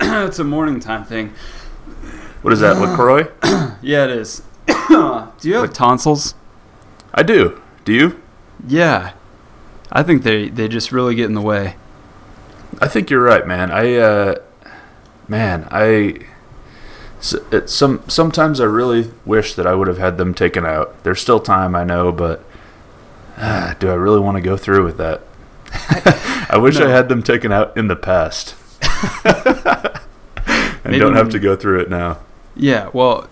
yeah, it's a morning time thing. What is that, LaCroix? Yeah, it is. Do you have tonsils? I do. Do you? Yeah, I think they they just really get in the way. I think you're right, man. I, uh, man, I, It, some sometimes I really wish that I would have had them taken out. There's still time, I know, but ah, do I really want to go through with that? I wish I had them taken out in the past, and Maybe don't have to go through it now. Yeah, well,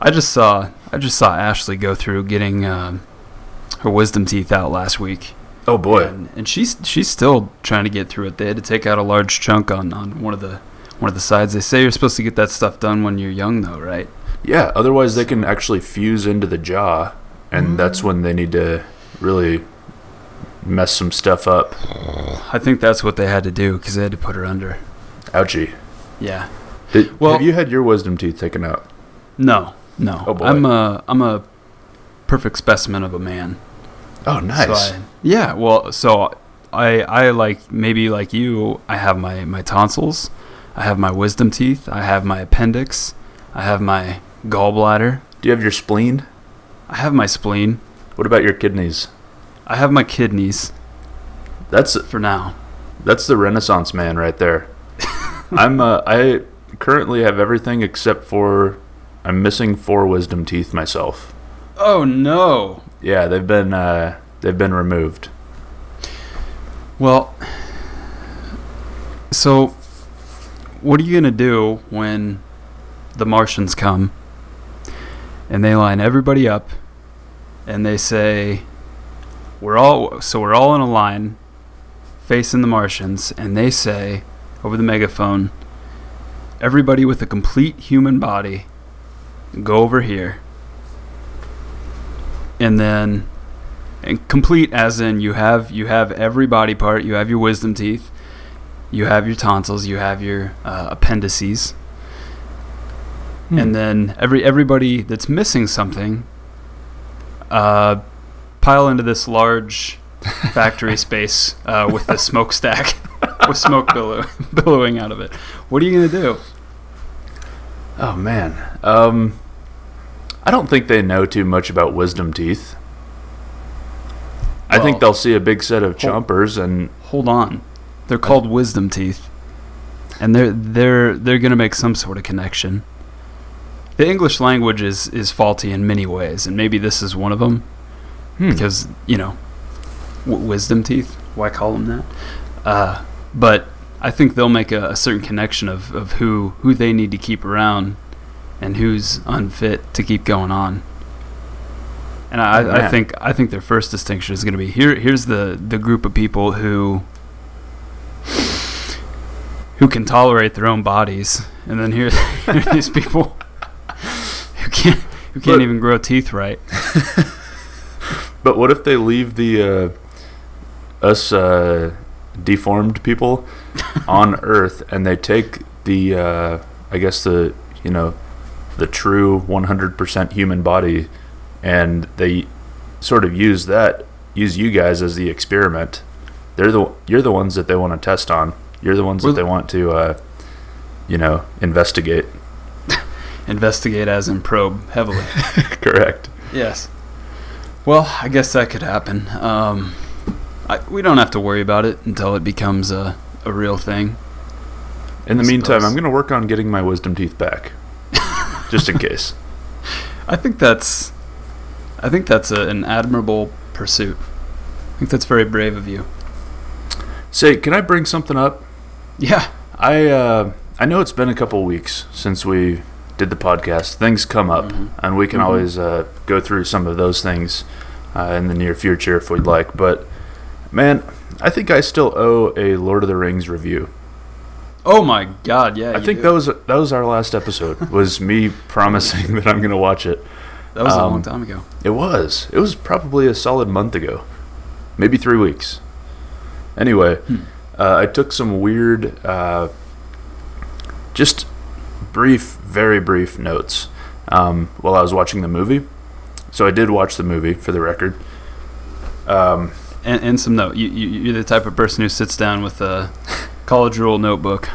I just saw I just saw Ashley go through getting um, her wisdom teeth out last week. Oh boy, and, and she's she's still trying to get through it. They had to take out a large chunk on, on one of the one of the sides. They say you're supposed to get that stuff done when you're young, though, right? yeah. Otherwise, they can actually fuse into the jaw, and that's when they need to really mess some stuff up. I think that's what they had to do because they had to put her under. Ouchie. Yeah. Did, Well- have you had your wisdom teeth taken out? No, no. Oh, boy. I'm a I'm a perfect specimen of a man. Oh, nice. So I, yeah. Well, so I I like maybe like you. I have my my tonsils. I have my wisdom teeth. I have my appendix. I have my gallbladder. Do you have your spleen? I have my spleen. What about your kidneys? I have my kidneys That's it for now. that's the Renaissance man right there. I'm uh, I currently have everything except for I'm missing four wisdom teeth myself. Oh no. Yeah, they've been uh, they've been removed. Well, so what are you gonna do when the Martians come and they line everybody up and they say we're all so we're all in a line facing the Martians and they say over the megaphone. Everybody with a complete human body go over here. And then and complete as in you have you have every body part you have your wisdom teeth you have your tonsils you have your uh, appendices. Hmm. and then every everybody that's missing something uh, pile into this large factory space uh, with the smokestack with smoke billow, billowing out of it. What are you gonna do? Oh man. Um, I don't think they know too much about wisdom teeth. I think they'll see a big set of Hold- chompers and hold on. They're called wisdom teeth. And they're they're they're gonna make some sort of connection. The english language is is faulty in many ways and maybe this is one of them. Hmm. because you know w- wisdom teeth why call them that? Uh, but i think they'll make a, a certain connection of, of who who they need to keep around and who's unfit to keep going on and I, Oh, I think I think their first distinction is going to be here. Here's the, the group of people who who can tolerate their own bodies, and then here, here are these people who can't who can't But- even grow teeth right. But what if they leave the uh, us uh, deformed people on Earth and they take the uh, I guess the you know the true 100% human body and they sort of use that use you guys as the experiment. They're the you're the ones that they want to test on. You're the ones We're that they want to uh, you know investigate. Investigate as in probe heavily. Correct. yes. Well, I guess that could happen. Um, I, we don't have to worry about it until it becomes a, a real thing. In the I meantime, suppose. I'm going to work on getting my wisdom teeth back. Just in case. I think that's I think that's a, an admirable pursuit. I think that's very brave of you. Say, can I bring something up? Yeah. I uh, I know it's been a couple weeks since we did the podcast. Things come up, Mhm. and we can Mhm. always uh, go through some of those things uh, in the near future if we'd like. But man, I think I still owe a Lord of the Rings review. Oh my God! Yeah. I you think do. that was that was our last episode. was me promising that I'm going to watch it. that was a long um, time ago. It was. It was probably a solid month ago, maybe three weeks. Anyway, Hmm. uh, I took some weird, uh, just brief, very brief notes um, while I was watching the movie. So I did watch the movie for the record. Um, And, and some note. You, you you're the type of person who sits down with a college rule notebook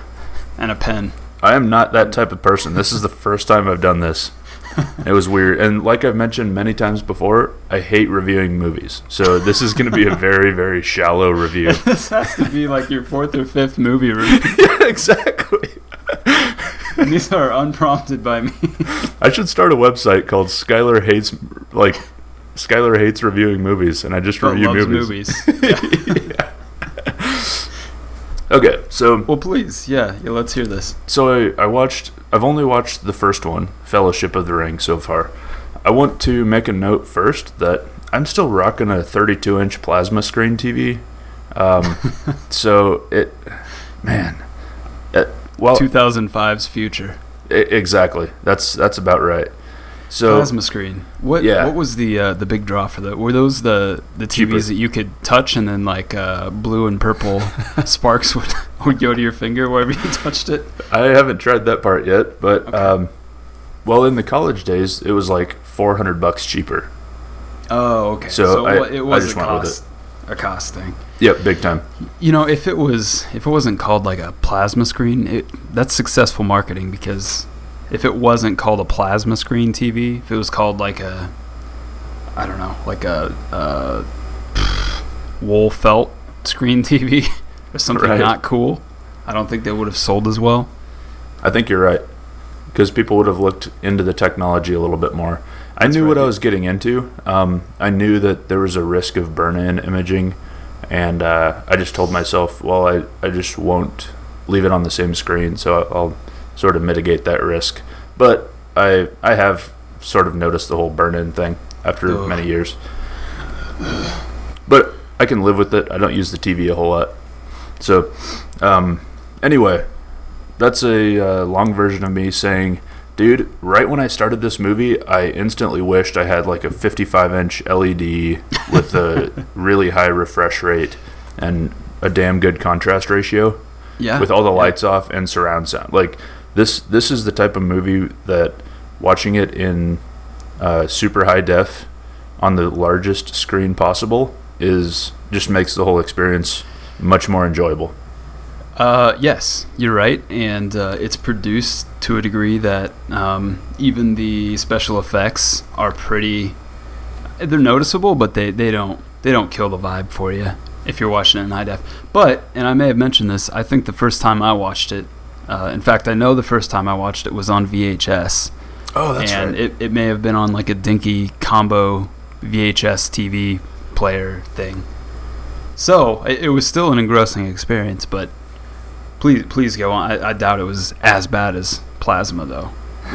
and a pen. I am not that type of person. This is the first time I've done this. It was weird. And like I've mentioned many times before, I hate reviewing movies. So this is going to be a very, very shallow review. this has to be like your fourth or fifth movie review. yeah, exactly. And these are unprompted by me. I should start a website called Skylar Hates, like, Skylar Hates Reviewing Movies. And I just But review loves movies. movies. Okay, so Well, please, yeah, yeah. Let's hear this. So I, I watched. I've only watched the first one, Fellowship of the Ring, so far. I want to make a note first that I'm still rocking a 32-inch plasma screen TV. Um, so it, man, it, well, 2005's future e- exactly. That's that's about right. So plasma screen. What? Yeah. What was the uh, the big draw for that? Were those the the Cheaper. TVs that you could touch and then like uh, blue and purple sparks would would go to your finger wherever you touched it? I haven't tried that part yet, but Okay. um, well, in the college days, it was like 400 bucks cheaper. Oh, okay. So I- it was I just a went with cost a cost thing. Yep, big time. You know, if it was if it wasn't called like a plasma screen, it that's successful marketing because if it wasn't called a plasma screen TV, if it was called like a I don't know, like a uh, wool felt screen TV or something Right. not cool, I don't think they would have sold as well. I think you're right. Because people would have looked into the technology a little bit more. I That's knew what. I was getting into. Um, I knew that there was a risk of burn in imaging. And uh, I just told myself, well, I, I just won't leave it on the same screen. So I'll sort of mitigate that risk. But I, I have sort of noticed the whole burn in thing after Ugh. many years. But I can live with it. I don't use the TV a whole lot. So, um, anyway, that's a uh, long version of me saying, dude, right when I started this movie, I instantly wished I had like a 55 inch LED with a really high refresh rate and a damn good contrast ratio Yeah. with all the yeah. lights off and surround sound. Like this, this is the type of movie that watching it in uh, super high def on the largest screen possible is just makes the whole experience much more enjoyable. Uh, yes, you're right, and uh, it's produced to a degree that um, even the special effects are pretty. They're noticeable, but they, they don't they don't kill the vibe for you if you're watching it in high def. But and I may have mentioned this. I think the first time I watched it, uh, in fact, I know the first time I watched it was on VHS, Oh, and it, it may have been on like a dinky combo VHS TV player thing. So it, it was still an engrossing experience, but please please go on. I, I doubt it was as bad as Plasma though.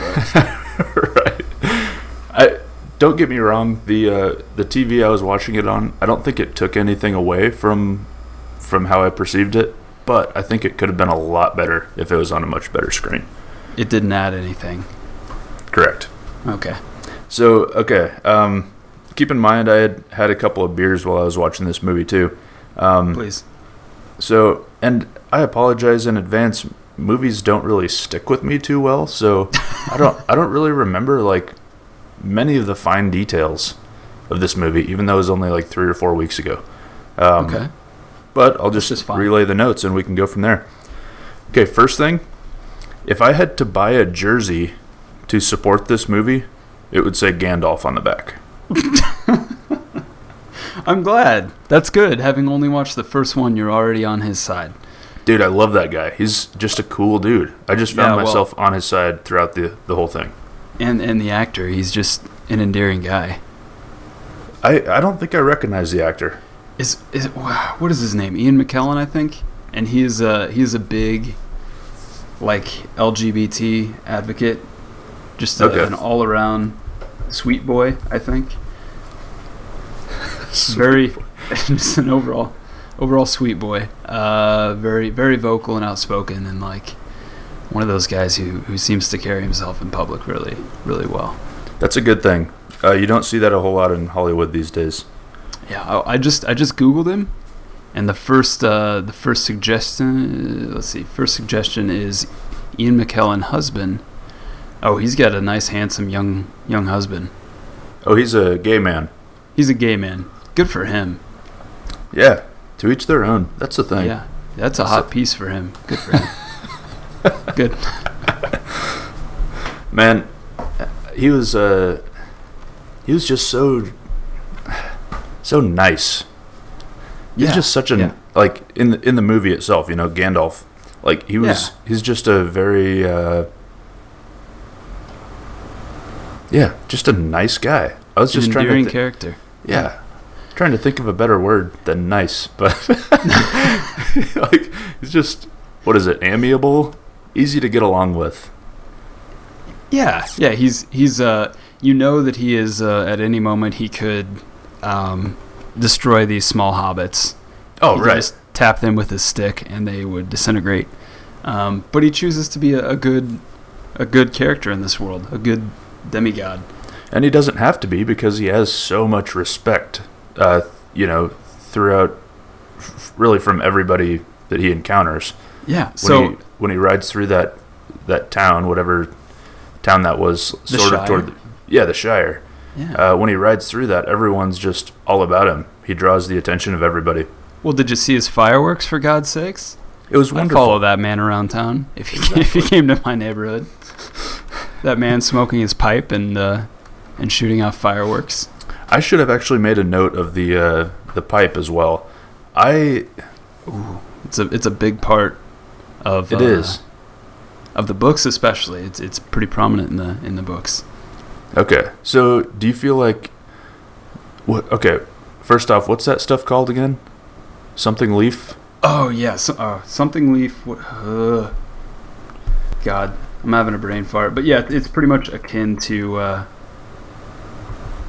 right. I don't get me wrong. The uh, the TV I was watching it on, I don't think it took anything away from from how I perceived it. But I think it could have been a lot better if it was on a much better screen. It didn't add anything. Correct. Okay. So okay. Um, keep in mind, I had had a couple of beers while I was watching this movie too. Um, Please. So, and I apologize in advance. Movies don't really stick with me too well, so I don't I don't really remember like many of the fine details of this movie, even though it was only like three or four weeks ago. Um, Okay. But I'll just Which is fine. relay the notes and we can go from there. Okay, first thing, if I had to buy a jersey to support this movie, it would say Gandalf on the back. I'm glad. That's good. Having only watched the first one, you're already on his side. Dude, I love that guy. He's just a cool dude. I just found Yeah, well- myself on his side throughout the, the whole thing. And and the actor, he's just an endearing guy. I, I don't think I recognize the actor. Is is what is his name? Ian McKellen, I think. And he is a he's a big like LGBT advocate. Just a, Okay. an all around sweet boy, I think. very just an overall overall sweet boy. Uh very very vocal and outspoken and like one of those guys who, who seems to carry himself in public really really well. That's a good thing. Uh, you don't see that a whole lot in Hollywood these days. Yeah, I, I just I just googled him, and the first uh, the first suggestion let's see first suggestion is Ian McKellen husband. Oh, he's got a nice handsome young young husband. Oh, he's a gay man. He's a gay man. Good for him. Yeah, to each their own. That's the thing. Yeah, that's a hot piece for him. Good for him. Good. Man, he was uh, he was just so so nice. He's just such a yeah. like in the, in the movie itself. You know, Gandalf. Like he was. Yeah. He's just a very. Uh, yeah, just a nice guy. I was just An trying to. thi- character. yeah, trying to think of a better word than nice, but like he's just what is it? Amiable, easy to get along with. Yeah, yeah. He's he's uh, you know that he is uh, at any moment he could um, destroy these small hobbits. Oh He right. Just tap them with his stick and they would disintegrate. Um, but he chooses to be a, a good a good character in this world, a good demigod. And he doesn't have to be because he has so much respect, uh, you know, throughout, really from everybody that he encounters. Yeah. When So he, when he rides through that that town, whatever town that was, sort Shire? of toward, the, yeah, the Shire. Yeah. Uh, when he rides through that, everyone's just all about him. He draws the attention of everybody. well, did you see his fireworks? For God's sakes, It was wonderful. I'd follow that man around town if he if he came to my neighborhood. that man smoking his pipe and uh, and shooting off fireworks. I should have actually made a note of the uh, the pipe as well. I It's a it's a big part of it uh, is of the books, especially. It's it's pretty prominent in the in the books. Okay. So do you feel like what? Okay, first off, what's that stuff called again? Something leaf. Oh yeah, so, uh, something leaf. Uh, God, I'm having a brain fart. But yeah, it's pretty much akin to uh,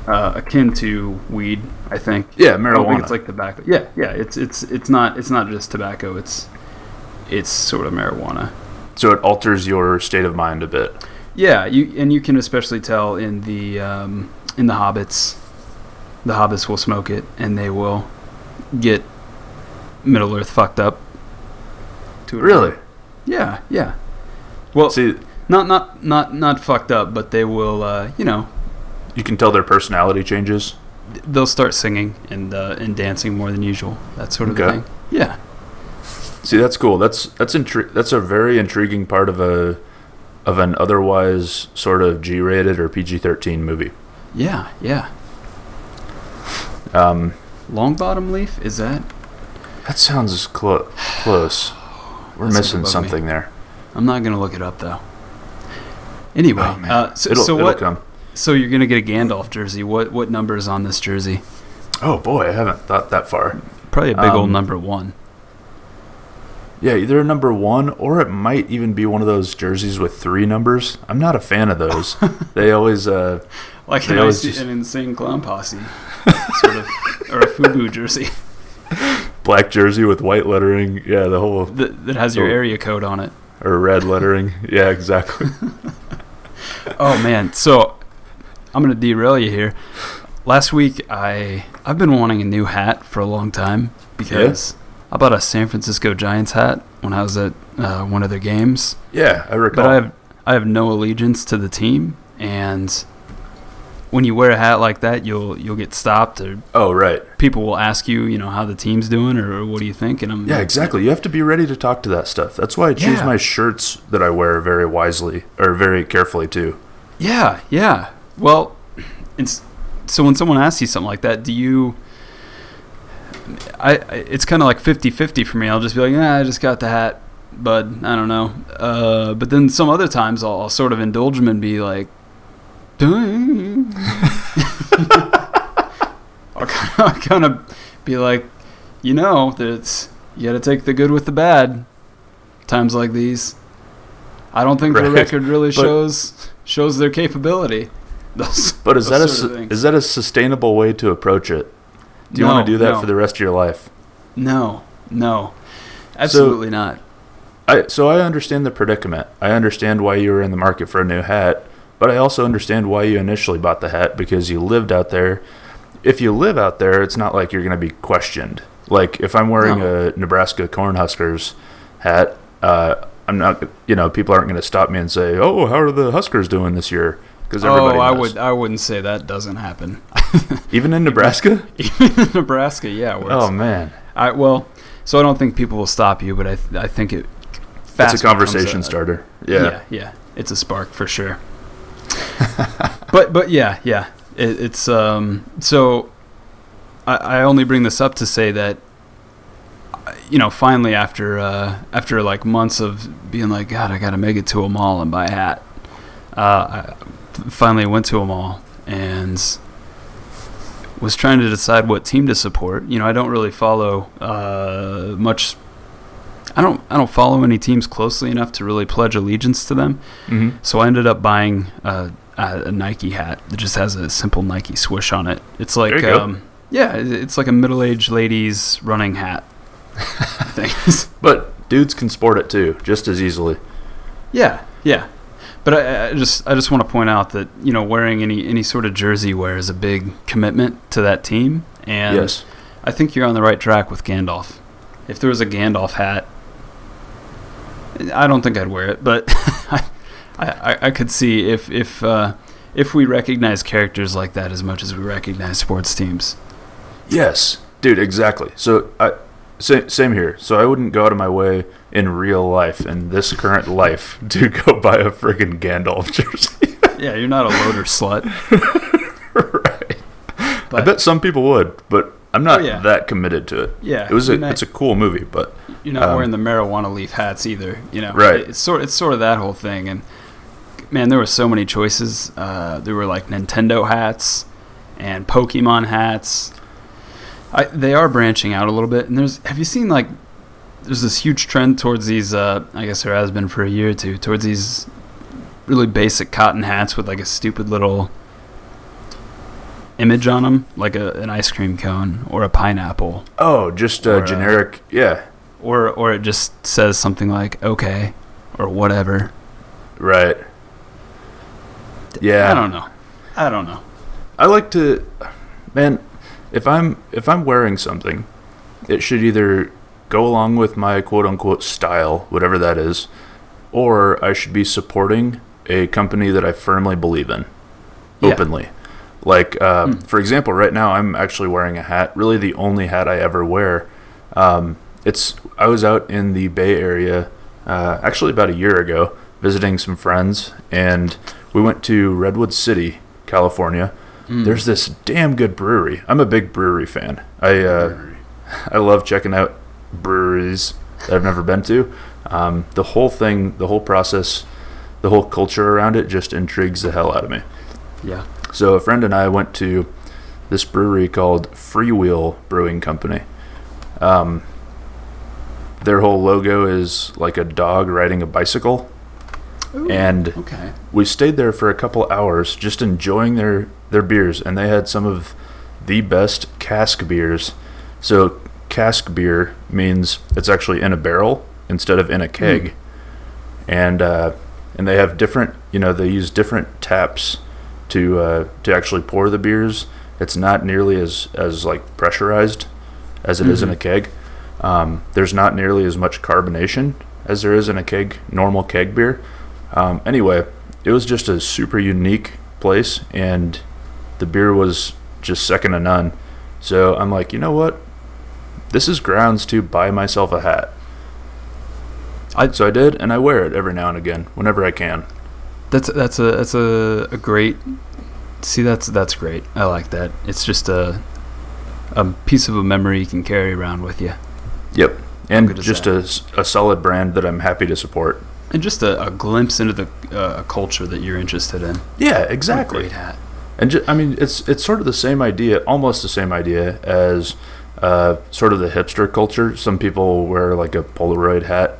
uh, akin to weed. I think. Yeah, marijuana. I think it's like tobacco. Yeah, yeah. It's it's it's not it's not just tobacco. It's it's sort of marijuana. so it alters your state of mind a bit. Yeah, you and you can especially tell in the um, in the hobbits. The hobbits will smoke it, and they will get Middle Earth fucked up. To Really? degree. Yeah, yeah. Well, See, not not not not fucked up, but they will. Uh, you know, you can tell their personality changes. they'll start singing and uh, and dancing more than usual. That sort of Okay. thing. Yeah, See, that's cool. That's that's intri- That's a very intriguing part of a of an otherwise sort of G-rated or PG-13 movie. yeah, yeah. Um, Longbottom leaf is that? that sounds clo- close. We're That's missing above me. something there. I'm not gonna look it up though. Anyway, Oh, uh, so, it'll, so it'll what? come. So you're gonna get a Gandalf jersey. What what number is on this jersey? Oh boy, I haven't thought that far. Probably a big old Um, number one. Yeah, either number one or it might even be one of those jerseys with three numbers. I'm not a fan of those. they always, uh, Like they an, always just- an insane clown posse, sort of, or a FUBU jersey black jersey with white lettering. Yeah, the whole that, that has your area code on it. or red lettering. Yeah, exactly. Oh man, so I'm gonna derail you here. Last week I I've been wanting a new hat for a long time because I bought a San Francisco Giants hat when I was at uh, one of their games. Yeah, I recall. But I have I have no allegiance to the team, and when you wear a hat like that, you'll you'll get stopped, or oh, right. people will ask you, you know, how the team's doing, or, or what do you think? And I'm Yeah, exactly. You have to be ready to talk to that stuff. That's why I choose Yeah. my shirts that I wear very wisely or very carefully too. Yeah, yeah. Well, it's so when someone asks you something like that, do you? I, it's kind of like 50-50 for me. I'll just be like, yeah, I just got the hat, bud. I don't know. Uh, but then some other times I'll, I'll sort of indulge them and be like, "Dang." I'll kind of, be like, you know, that's you got to take the good with the bad. Times like these, I don't think the record really But- shows shows their capability. Those, But is that a sort of su- things. is that a sustainable way to approach it? Do you No, want to do that no. for the rest of your life? No, no, absolutely not. I so I understand the predicament. I understand why you were in the market for a new hat, but I also understand why you initially bought the hat because you lived out there. If you live out there, it's not like you're going to be questioned. Like if I'm wearing No. a Nebraska Cornhuskers hat, uh, I'm not. You know, people aren't going to stop me and say, "Oh, how are the Huskers doing this year?" Because Oh, everybody I would I wouldn't say that doesn't happen. even in Nebraska. Even in Nebraska, yeah. Oh man, I well, so I don't think people will stop you, but I th- I think it fast it's a conversation starter. Yeah. yeah, yeah, it's a spark for sure. but but yeah, yeah, it, it's um. So I, I only bring this up to say that you know finally after uh, after like months of being like God, I gotta make it to a mall and buy a hat. Uh, I finally went to a mall and was trying to decide what team to support. You know, I don't really follow uh, much. I don't. I don't follow any teams closely enough to really pledge allegiance to them. hmm So I ended up buying a, a, a Nike hat that just has a simple Nike swoosh on it. It's like, There you go. um, yeah, it's like a middle-aged lady's running hat. Things. But dudes can sport it too, just as easily. yeah, yeah. But I, I just, I just want to point out that you know, wearing any any sort of jersey wear is a big commitment to that team, and yes. I think you're on the right track with Gandalf. If there was a Gandalf hat, I don't think I'd wear it, but I, I, I could see if if uh, if we recognize characters like that as much as we recognize sports teams. Yes, dude, exactly. So I same, same here. So I wouldn't go out of my way in real life in this current life to go buy a friggin' Gandalf jersey. Yeah, you're not a loader slut. right. But I bet some people would, but I'm not Oh, yeah. that committed to it. yeah, It was a, not, it's a cool movie, but you're not um, wearing the marijuana leaf hats either. You know, Right. It's sort it's sort of that whole thing, and man, there were so many choices. Uh, there were like Nintendo hats and Pokemon hats. I, they are branching out a little bit, and there's have you seen like there's this huge trend towards these. Uh, I guess there has been for a year or two towards these really basic cotton hats with like a stupid little image on them, like a, an ice cream cone or a pineapple, oh, just a generic, yeah, or or it just says something like okay or whatever. right. Yeah, I don't know. I don't know. I like to, man. If I'm if I'm wearing something, it should either go along with my quote unquote style, whatever that is, or I should be supporting a company that I firmly believe in, Yeah. openly. Like uh, Hmm. for example, right now I'm actually wearing a hat. Really, the only hat I ever wear. Um, it's I was out in the Bay Area, uh, actually about a year ago, visiting some friends, and we went to Redwood City, California. Mm. There's this damn good brewery. I'm a big brewery fan. I uh, I love checking out breweries that I've never been to. Um, the whole thing, the whole process, the whole culture around it just intrigues the hell out of me. yeah. So a friend and I went to this brewery called Freewheel Brewing Company. Um, their whole logo is like a dog riding a bicycle, and Okay. we stayed there for a couple hours just enjoying their their beers and they had some of the best cask beers so cask beer means it's actually in a barrel instead of in a keg. And uh, and they have different you know they use different taps to uh, to actually pour the beers. It's not nearly as as like pressurized as it is in a keg. Um, there's not nearly as much carbonation as there is in a keg normal keg beer. Um, anyway, it was just a super unique place, and the beer was just second to none. So I'm like, you know what? This is grounds to buy myself a hat. I- so I did, and I wear it every now and again, whenever I can. That's that's a that's a, a great. See, that's that's great. I like that. It's just a a piece of a memory you can carry around with you, Yep, and just a, a, solid brand that I'm happy to support. and just a, a glimpse into the uh, a culture that you're interested in. Yeah, exactly. great hat. And ju- I mean, it's it's sort of the same idea, almost the same idea as uh, sort of the hipster culture. Some people wear like a Polaroid hat,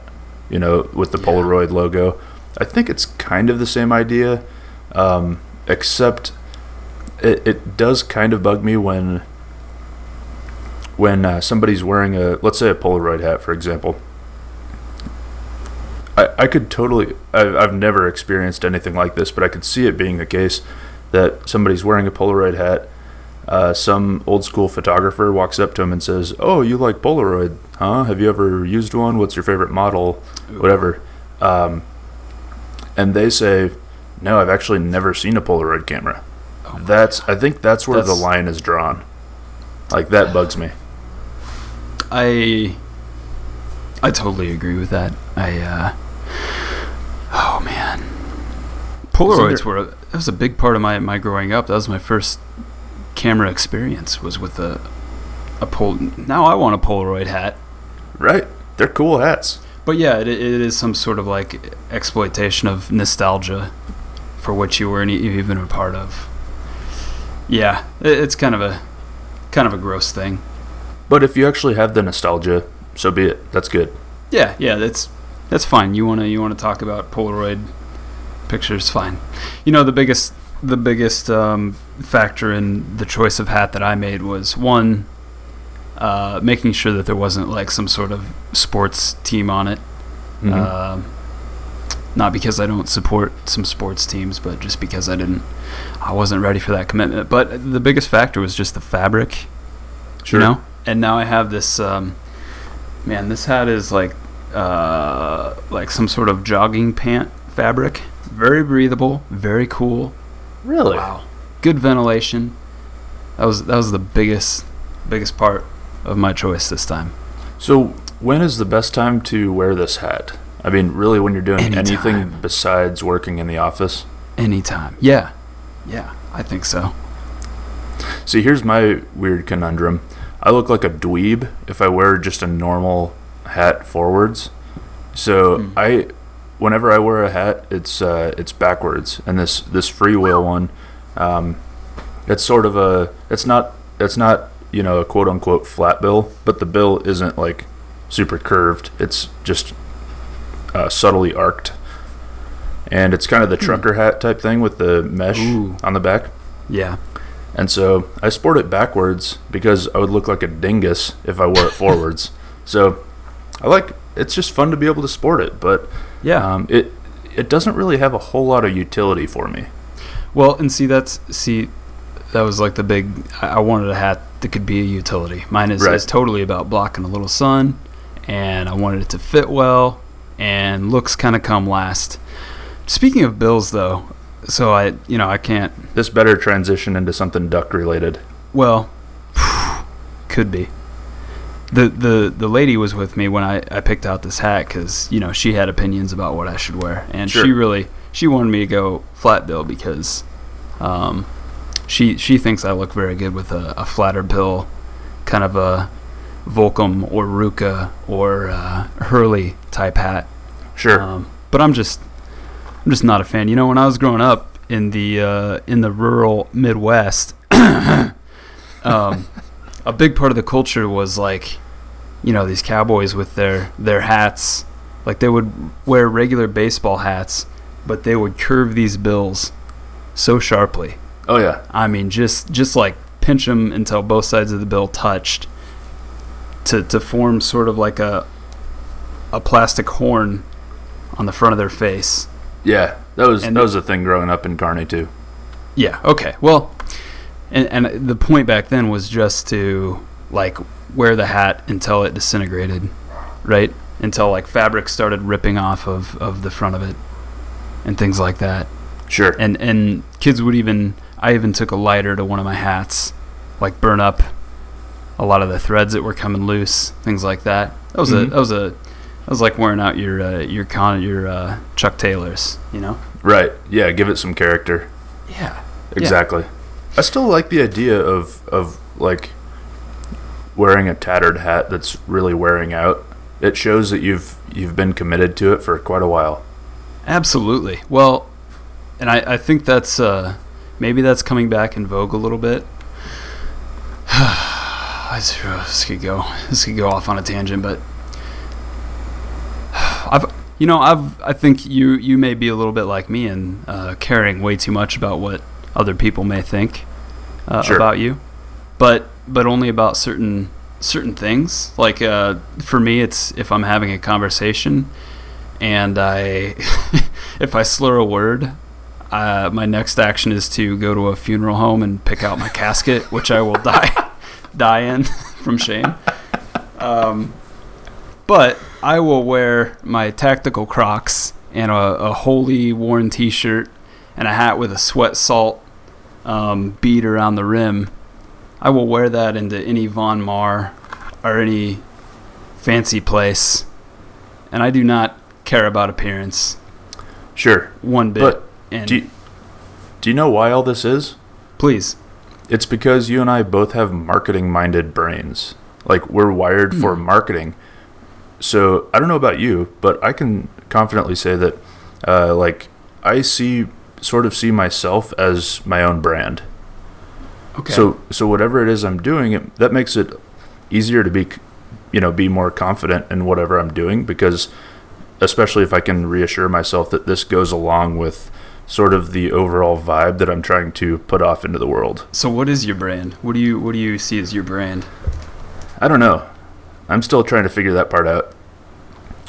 you know, with the Yeah. Polaroid logo. I think it's kind of the same idea, um, except it, it does kind of bug me when when uh, somebody's wearing a let's say a Polaroid hat, for example. I, I could totally I've, I've never experienced anything like this, but I could see it being the case that somebody's wearing a Polaroid hat uh, some old school photographer walks up to him and says, "Oh, you like Polaroid, huh? Have you ever used one? What's your favorite model? Whatever." Um, and they say, "No, I've actually never seen a Polaroid camera." Oh that's God. I think that's where that's, the line is drawn. Like that bugs me. I I totally agree with that. I uh, oh man, Polaroids were that was a big part of my my growing up. That was my first camera experience was with a a pol. Now I want a Polaroid hat, Right. They're cool hats. but yeah, it, it is some sort of like exploitation of nostalgia for which you weren't even a part of. Yeah, it, it's kind of a kind of a gross thing. But if you actually have the nostalgia, so be it. That's good. Yeah, yeah, that's that's fine. You wanna you wanna talk about Polaroid pictures? Fine. You know the biggest the biggest um, factor in the choice of hat that I made was one, uh, making sure that there wasn't like some sort of sports team on it. Mhm. Um not because I don't support some sports teams, but just because I didn't, I wasn't ready for that commitment. But the biggest factor was just the fabric sure. you know and now i have this um, man this hat is like uh, like some sort of jogging pant fabric very breathable very cool Really? wow good ventilation that was that was the biggest biggest part of my choice this time So, when is the best time to wear this hat? I mean, really, when you're doing anything besides working in the office? anytime yeah yeah i think so See, here's my weird conundrum. I look like a dweeb if I wear just a normal hat forwards. So Hmm. I, whenever I wear a hat, it's uh, it's backwards, and this this freewheel one, um, it's sort of a it's not it's not you know a quote unquote flat bill, but the bill isn't like super curved. It's just uh, subtly arced, and it's kind of the trucker hat type thing with the mesh Ooh. on the back. yeah And so I sport it backwards because I would look like a dingus if I wore it forwards. So I like it's just fun to be able to sport it, but yeah um, it it doesn't really have a whole lot of utility for me. Well, and see, that's see, that was like the big. I wanted a hat that could be a utility. Mine is, Right. is totally about blocking a little sun, and I wanted it to fit well, and looks kind of come last. Speaking of bills, though, so I, you know, I can't. This better transition into something duck related. Well, could be. The, the the lady was with me when I, I picked out this hat because you know she had opinions about what I should wear and Sure. she really she wanted me to go flat bill because um, she she thinks I look very good with a, a flatter bill kind of a Volcom or RVCA or uh, Hurley type hat Sure. um, but I'm just I'm just not a fan. You know, when I was growing up in the uh, in the rural Midwest, um, a big part of the culture was like, you know, these cowboys with their their hats. Like they would wear regular baseball hats, but they would curve these bills so sharply. oh yeah. I mean, just just like pinch them until both sides of the bill touched to to form sort of like a a plastic horn on the front of their face. Yeah. That was And that was a thing growing up in Kearney too. Yeah. Okay. Well, and and the point back then was just to like wear the hat until it disintegrated, right? Until like fabric started ripping off of of the front of it, and things like that. Sure. and and kids would even I even took a lighter to one of my hats, like burn up a lot of the threads that were coming loose, things like that. That was a Mhm. that was a that was like wearing out your uh, your con your uh, Chuck Taylors, you know. right. Yeah. Give it some character. Yeah. Exactly. I still like the idea of of like wearing a tattered hat that's really wearing out. It shows that you've you've been committed to it for quite a while. Absolutely. Well, and I, I think that's uh, maybe that's coming back in vogue a little bit. this, this could go this could go off on a tangent, but I've you know I've I think you you may be a little bit like me in uh, caring way too much about what other people may think uh, Sure. about you, but but only about certain certain things. Like uh, for me, it's if I'm having a conversation and I if I slur a word, uh, my next action is to go to a funeral home and pick out my casket, which I will die die in from shame. Um, but I will wear my tactical Crocs and a, a wholly worn T-shirt and a hat with a sweat salt um, bead around the rim. I will wear that into any Von Maur or any fancy place, and I do not care about appearance Sure. one bit. But And Do you, do you know why all this is? please, It's because you and I both have marketing minded brains. Like we're wired Hmm. for marketing. So I don't know about you, but I can confidently say that uh, like I see sort of see myself as my own brand. okay. So so whatever it is I'm doing, it, that makes it easier to be, you know, be more confident in whatever I'm doing because, especially if I can reassure myself that this goes along with sort of the overall vibe that I'm trying to put off into the world. so what is your brand? What do you what do you see as your brand? I don't know. I'm still trying to figure that part out.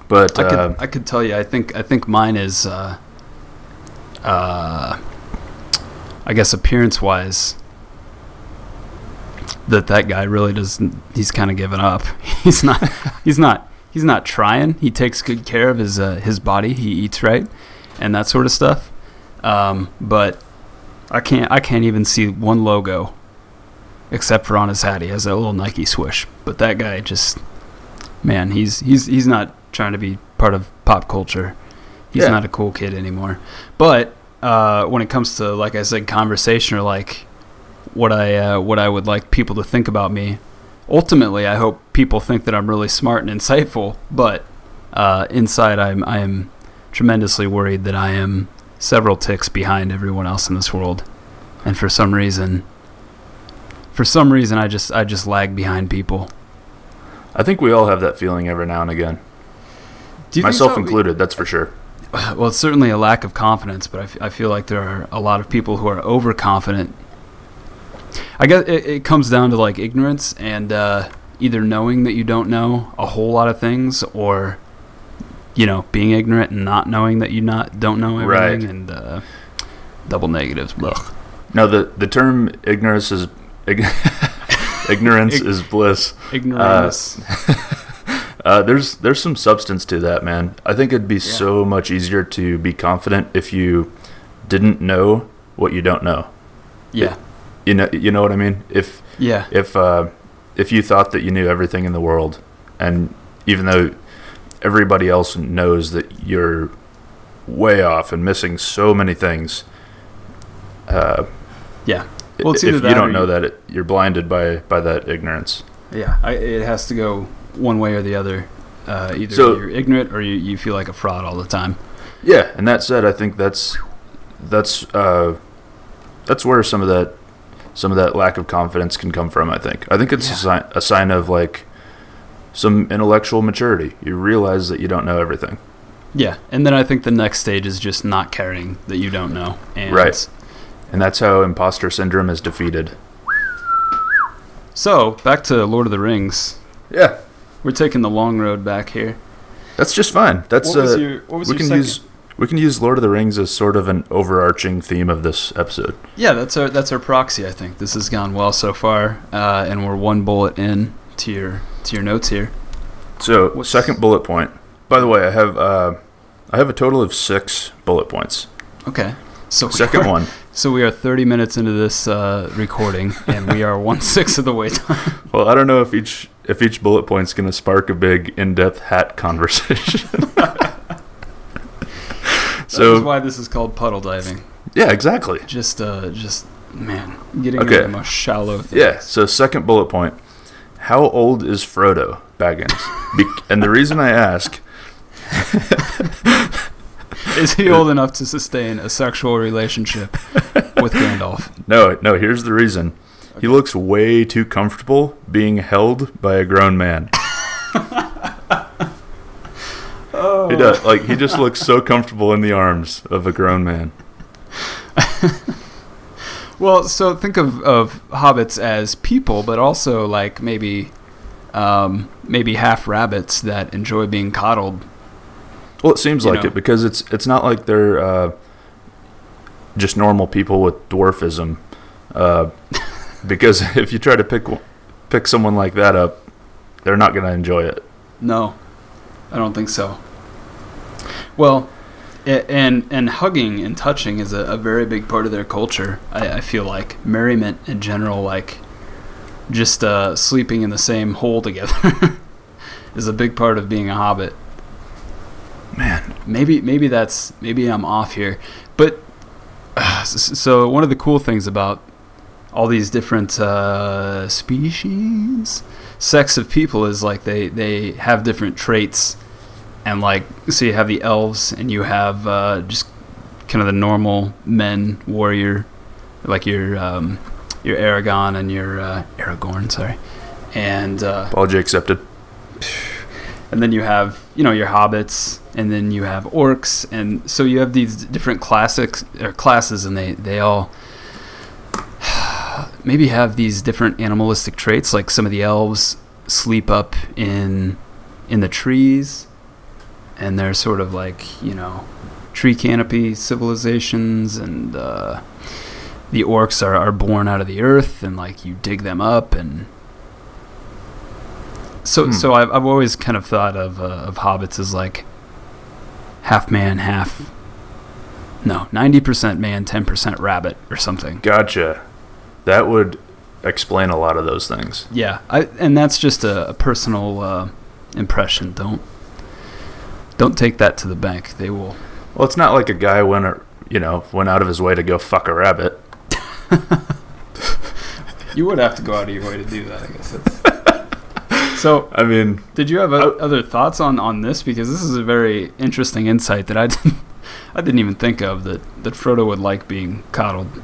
But I could uh, I could tell you. I think I think mine is, uh, uh, I guess appearance wise, that that guy really doesn't. He's kind of given up. He's not. he's not. He's not trying. He takes good care of his uh, his body. He eats right, and that sort of stuff. Um, but I can't. I can't even see one logo, except for on his hat. He has that little Nike swoosh. But that guy just man, he's he's he's not trying to be part of pop culture. He's Yeah. not a cool kid anymore. But uh, when it comes to like I said, conversation or like what I uh, what I would like people to think about me, ultimately, I hope people think that I'm really smart and insightful. But uh, inside, I'm I am tremendously worried that I am several ticks behind everyone else in this world, and for some reason, for some reason, I just I just lag behind people. I think we all have that feeling every now and again, Do you myself so? included. That's for sure. Well, it's certainly a lack of confidence, but I, f- I feel like there are a lot of people who are overconfident. I guess it, it comes down to like ignorance and uh, either knowing that you don't know a whole lot of things, or you know being ignorant and not knowing that you not don't know everything, Right. and uh, double negatives. Blech. No, the the term ignorance is ig- ignorance Ig- is bliss. Ignorance. Uh, there's there's some substance to that, man. I think it'd be so much easier to be confident if you didn't know what you don't know. yeah, You know, you know what I mean. If yeah, if uh, if you thought that you knew everything in the world, and even though everybody else knows that you're way off and missing so many things, uh, yeah, Well, if you don't know you- that, it, you're blinded by by that ignorance. yeah. I, it has to go one way or the other. Uh, either So- you're ignorant or you, you feel like a fraud all the time. Yeah, and that said, I think that's that's uh, that's where some of that some of that lack of confidence can come from. I think. I think it's Yeah. a, sign, a sign of like some intellectual maturity. You realize that you don't know everything. Yeah, and then I think the next stage is just not caring that you don't know. And Right. And that's how imposter syndrome is defeated. So back to Lord of the Rings. Yeah, We're taking the long road back here. that's just fine. That's what was uh, your what was we your can second? use we can use Lord of the Rings as sort of an overarching theme of this episode. Yeah, that's our that's our proxy. I think this has gone well so far, uh, and we're one bullet in to your to your notes here. So, What's- second bullet point. By the way, I have uh, I have a total of six bullet points. Okay. So Second are- one. So we are 30 minutes into this uh, recording, and we are one sixth of the way done. Well, I don't know if each if each bullet point's going to spark a big in-depth hat conversation. That is so why this is called puddle diving. yeah, exactly. Just uh, just man, getting Okay. into the most shallow. Things. Yeah. So second bullet point: How old is Frodo Baggins? Be- and the reason I ask, Is he old enough to sustain a sexual relationship with Gandalf? no, no. Here's the reason: He looks way too comfortable being held by a grown man. Oh. He does. Like he just looks so comfortable in the arms of a grown man. Well, so think of, of hobbits as people, but also like maybe um, maybe half rabbits that enjoy being coddled. Well, it seems like know. it because it's it's not like they're uh, just normal people with dwarfism. Uh, because if you try to pick pick someone like that up, they're not going to enjoy it. No, I don't think so. Well, and and hugging and touching is a, a very big part of their culture. I, I feel like merriment in general, like just uh, sleeping in the same hole together, is a big part of being a hobbit. Man, Maybe maybe that's maybe I'm off here, but s- so one of the cool things about all these different uh, species, sects of people is like they they have different traits, and like so you have the elves and you have uh, just kind of the normal men warrior, like your um, your Aragon and your uh, Aragorn, sorry, and uh, Apology accepted. and then you have you know your hobbits and then you have orcs and so you have these different classics or classes and they they all maybe have these different animalistic traits like some of the elves sleep up in in the trees and they're sort of like you know tree canopy civilizations and uh, the orcs are, are born out of the earth and like you dig them up and so Hmm. so I've, I've always kind of thought of uh, of hobbits as like half man half no 90% man 10% rabbit or something Gotcha. That would explain a lot of those things. yeah I, and that's just a, a personal uh, impression don't don't take that to the bank they will Well, it's not like a guy went, uh, you know, went out of his way to go fuck a rabbit. you would have to go out of your way to do that i guess that's so I mean, Did you have o- Oh. other thoughts on, on this? Because this is a very interesting insight that I didn't, I didn't even think of that, that Frodo would like being coddled.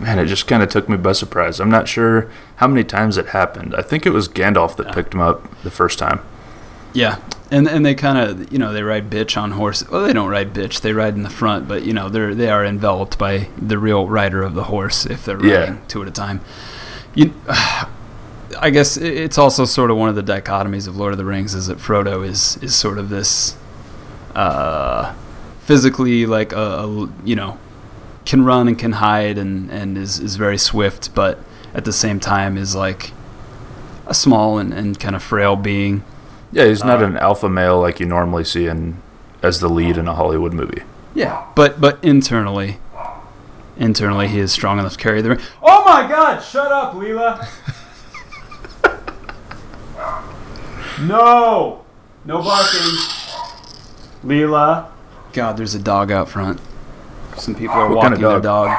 man, it just kind of took me by surprise. I'm not sure how many times it happened. I think it was Gandalf that Yeah. picked him up the first time. Yeah, and and they kind of you know they ride bitch on horse. Well, they don't ride bitch; they ride in the front, but you know they're they are enveloped by the real rider of the horse if they're Yeah. riding two at a time. You, I guess it's also sort of one of the dichotomies of Lord of the Rings is that Frodo is is sort of this uh, physically like a, a you know can run and can hide and and is is very swift, but at the same time is like a small and, and kind of frail being. Yeah, he's not Uh, an alpha male like you normally see in as the lead in a Hollywood movie. Yeah, but but internally, internally he is strong enough to carry the ring. Oh my God! Shut up, Leela. no, no barking, Leela. God, there's a dog out front. Some people are What walking kind of their dog.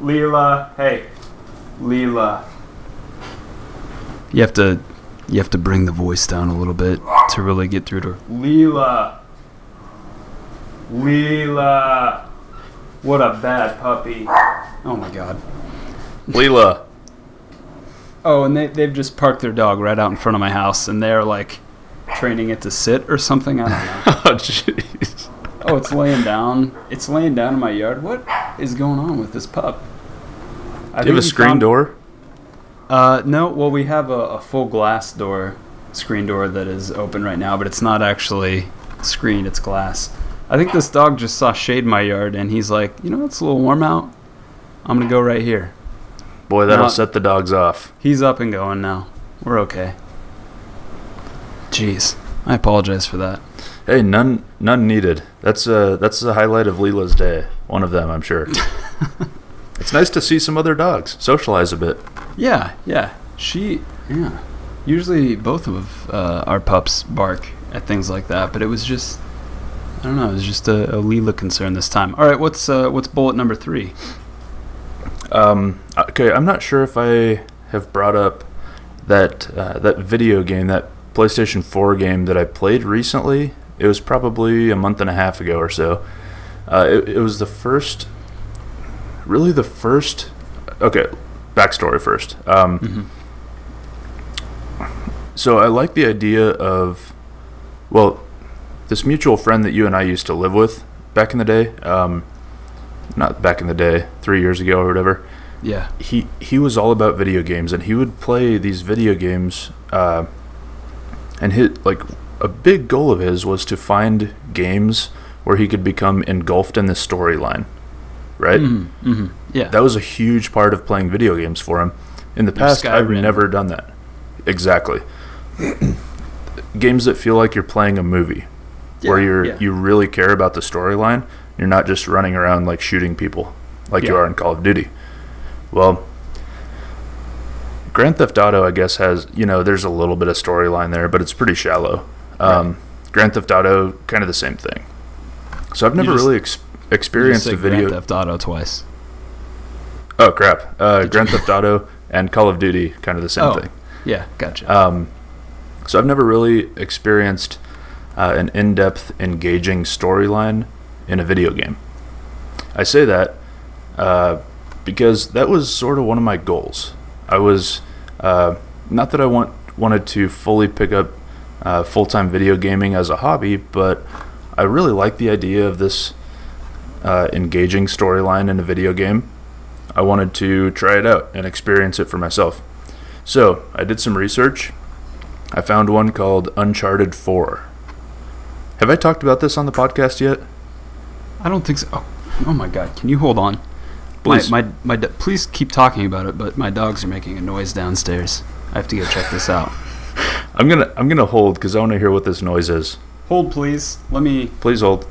Leela, hey, Leela. You have to, you have to bring the voice down a little bit to really get through to her. Leela. Leela. What a bad puppy. Oh my god. Leela. Oh, and they, they've just parked their dog right out in front of my house, and they're like training it to sit or something. I don't know. Oh, jeez. oh, it's laying down. It's laying down in my yard. What is going on with this pup? I Do you have a screen found- door? Uh, no. Well, we have a, a full glass door, screen door that is open right now, but it's not actually screened. It's glass. I think this dog just saw shade in my yard, and he's like, you know, it's a little warm out. I'm gonna go right here. Boy, that'll No. set the dogs off. He's up and going now. We're okay. Jeez, I apologize for that. Hey, none none needed. That's uh that's the highlight of Leela's day. One of them, I'm sure. it's nice to see some other dogs socialize a bit. Yeah, yeah. She, yeah. Usually both of uh, our pups bark at things like that, but it was just, I don't know, it was just a, a Leela concern this time. All right, what's uh, what's bullet number three? Um, okay, I'm not sure if I have brought up that uh, that video game, that PlayStation 4 game that I played recently. It was probably a month and a half ago or so. Uh, it, it was the first, really the first. Okay, backstory first. Um, Mm-hmm. So I like the idea of, well, this mutual friend that you and I used to live with back in the day. Um, not back in the day, three years ago or whatever. Yeah. He he was all about video games, and he would play these video games. Uh, and hit like a big goal of his was to find games where he could become engulfed in the storyline. Right. Mm-hmm. hmm Yeah. That was a huge part of playing video games for him. In the past, I've never done that. Exactly. games that feel like you're playing a movie, where you're yeah. you really care about the storyline. You're not just running around like shooting people, like you are in Call of Duty. Well, Grand Theft Auto, I guess, has you know there's a little bit of storyline there, but it's pretty shallow. Um, Grand Theft Auto, kind of the same thing. So I've never just- really ex- You experienced a video. Grand Theft Auto twice. Oh crap! Uh, Grand Theft Auto and Call of Duty, kind of the same Oh. thing. Yeah, gotcha. Um, so I've never really experienced uh, an in-depth, engaging storyline in a video game. I say that uh, because that was sort of one of my goals. I was uh, not that I want wanted to fully pick up uh, full-time video gaming as a hobby, but I really like the idea of this uh, engaging storyline in a video game. I wanted to try it out and experience it for myself. So I did some research. I found one called Uncharted 4. Have I talked about this on the podcast yet? I don't think so. Oh, oh my god! Can you hold on? Please. My my my. do- Please keep talking about it, but my dogs are making a noise downstairs. I have to go check this out. I'm gonna I'm gonna hold because I want to hear what this noise is. Hold, please. Let me. Please hold.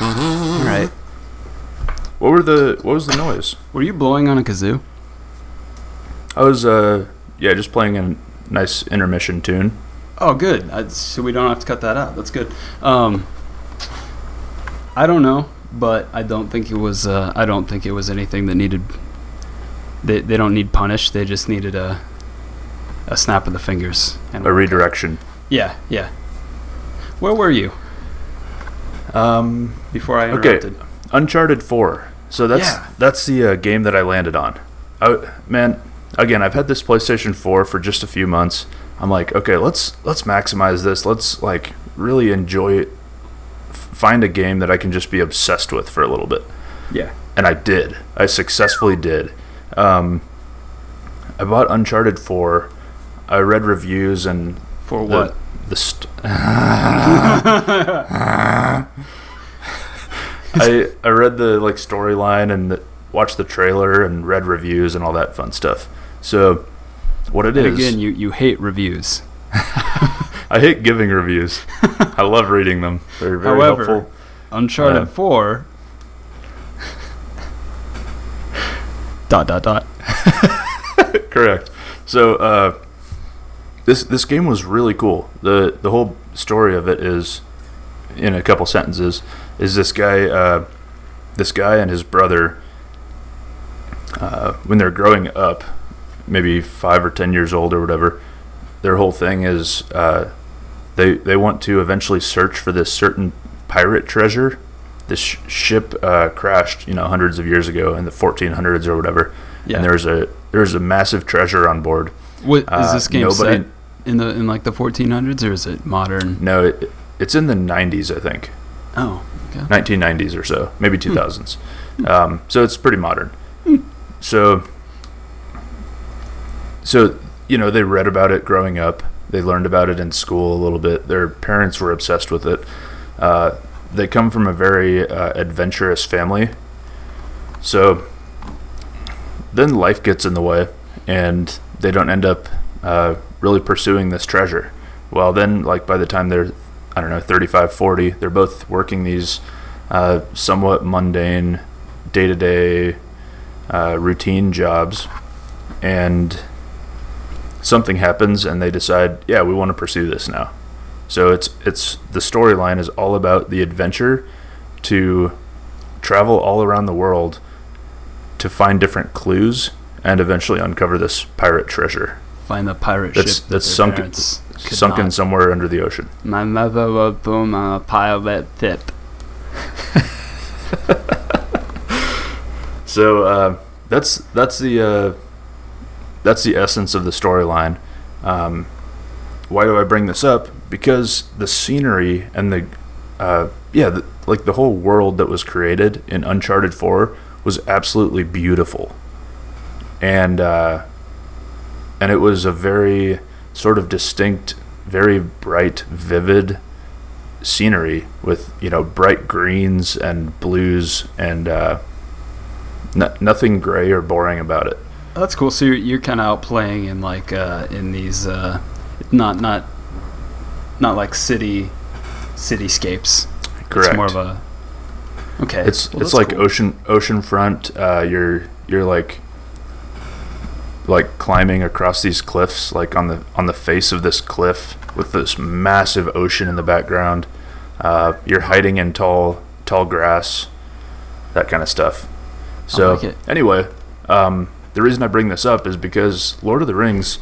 All right. What were the what was the noise? Were you blowing on a kazoo? I was uh yeah just playing a nice intermission tune. Oh, good. I, so we don't have to cut that out. That's good. Um, I don't know, but I don't think it was. Uh, I don't think it was anything that needed. They they don't need punish. They just needed a a snap of the fingers and A redirection. Yeah, yeah. Where were you Um, before I Okay. Uncharted 4. So that's Yeah. that's the uh, game that I landed on. I, man, again, I've had this PlayStation 4 for just a few months. I'm like, okay, let's let's maximize this. Let's like really enjoy it. F- Find a game that I can just be obsessed with for a little bit. Yeah. And I did. I successfully did. Um, I bought Uncharted 4. I read reviews and For the, what? the st- I I read the like storyline and the, watched the trailer and read reviews and all that fun stuff. So what it And is, again, you you hate reviews. I hate giving reviews. I love reading them. They're very However, helpful. Uncharted Uh, Four. dot dot dot. Correct. So uh, this this game was really cool. the The whole story of it is, in a couple sentences, is this guy uh, this guy and his brother uh, when they're growing up, maybe five or ten years old or whatever. Their whole thing is uh, they they want to eventually search for this certain pirate treasure. This sh- ship uh, crashed, you know, hundreds of years ago in the 1400s or whatever Yeah. and there's a there's a massive treasure on board. What is uh, this game nobody- set in the in like the 1400s or is it modern? No, it, it's in the 90s, I think, Oh, okay. 1990s or so, maybe 2000s. Um, so it's pretty modern. So, so you know, they read about it growing up. They learned about it in school a little bit. Their parents were obsessed with it. Uh, they come from a very uh, adventurous family. So then life gets in the way, and they don't end up uh, really pursuing this treasure. Well, then, like by the time they're, I don't know, 35, 40, they're both working these uh, somewhat mundane, day to day routine jobs, and something happens, and they decide, yeah, we want to pursue this now. So it's it's the storyline is all about the adventure to travel all around the world to find different clues and eventually uncover this pirate treasure Find the pirate that's ship. that that's their sunk sunken not- somewhere under the ocean. My mother was born on a pirate ship. So uh, that's that's the uh, that's the essence of the storyline. Um, why do I bring this up? Because the scenery and the uh, yeah, the, like the whole world that was created in Uncharted Four was absolutely beautiful, and uh, and it was a very sort of distinct, very bright, vivid scenery with you know bright greens and blues and uh, no, nothing gray or boring about it. That's cool. So you're, you're kind of out playing in like uh, in these uh, not not not like city cityscapes. Correct. It's more of a okay. It's Well, it's like cool. ocean front. Uh, you're you're like like climbing across these cliffs, like on the on the face of this cliff with this massive ocean in the background. Uh, you're hiding in tall tall grass, that kind of stuff. So like it. anyway, um, the reason I bring this up is because Lord of the Rings,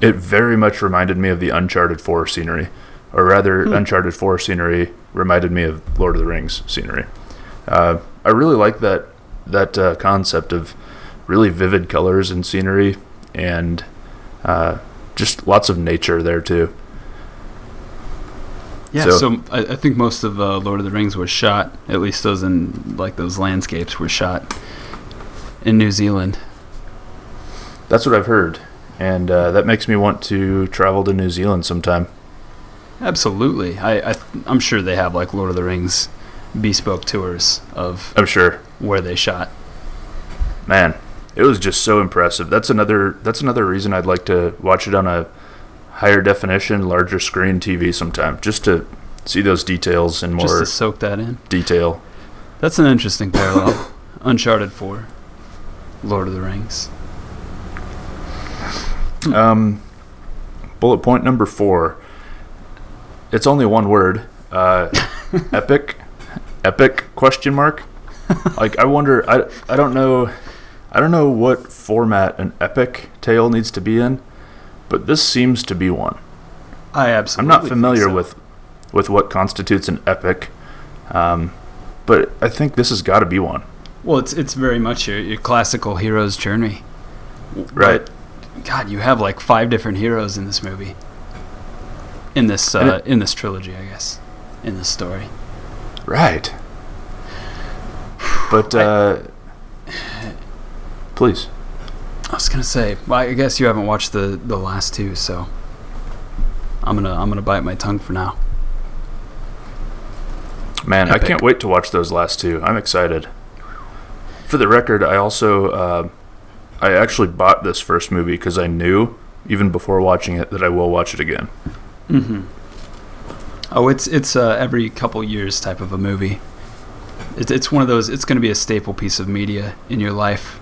it very much reminded me of the Uncharted Four scenery, or rather, Hmm. Uncharted Four scenery reminded me of Lord of the Rings scenery. Uh, I really like that that uh, concept of really vivid colors and scenery, and uh, just lots of nature there too. Yeah, So- so, I, I think most of uh, Lord of the Rings was shot, at least those in like those landscapes were shot in New Zealand. That's what I've heard, and uh, that makes me want to travel to New Zealand sometime. Absolutely, I, I I'm sure they have like Lord of the Rings bespoke tours of I'm sure. where they shot. Man, it was just so impressive. That's another that's another reason I'd like to watch it on a higher definition, larger screen TV sometime, just to see those details Just more to soak that in. detail. That's an interesting parallel. Uncharted 4, Lord of the Rings. Um, bullet point number four. It's only one word. Uh, epic, epic question mark. Like I wonder. I I don't know. I don't know what format an epic tale needs to be in, but this seems to be one. I absolutely. I'm not familiar so. with with what constitutes an epic, um, but I think this has got to be one. Well, it's it's very much your, your classical hero's journey. Right. But, God, you have like five different heroes in this movie. In this uh, in this trilogy, I guess. In this story. Right. But uh, please. I was gonna say, well, I guess you haven't watched the the last two, so I'm gonna I'm gonna bite my tongue for now. Man, I can't wait to watch those last two. I'm excited. For the record, I also uh, I actually bought this first movie because I knew even before watching it that I will watch it again. Mm-hmm. Oh, it's it's uh, every couple years type of a movie. It's it's one of those. It's gonna be a staple piece of media in your life.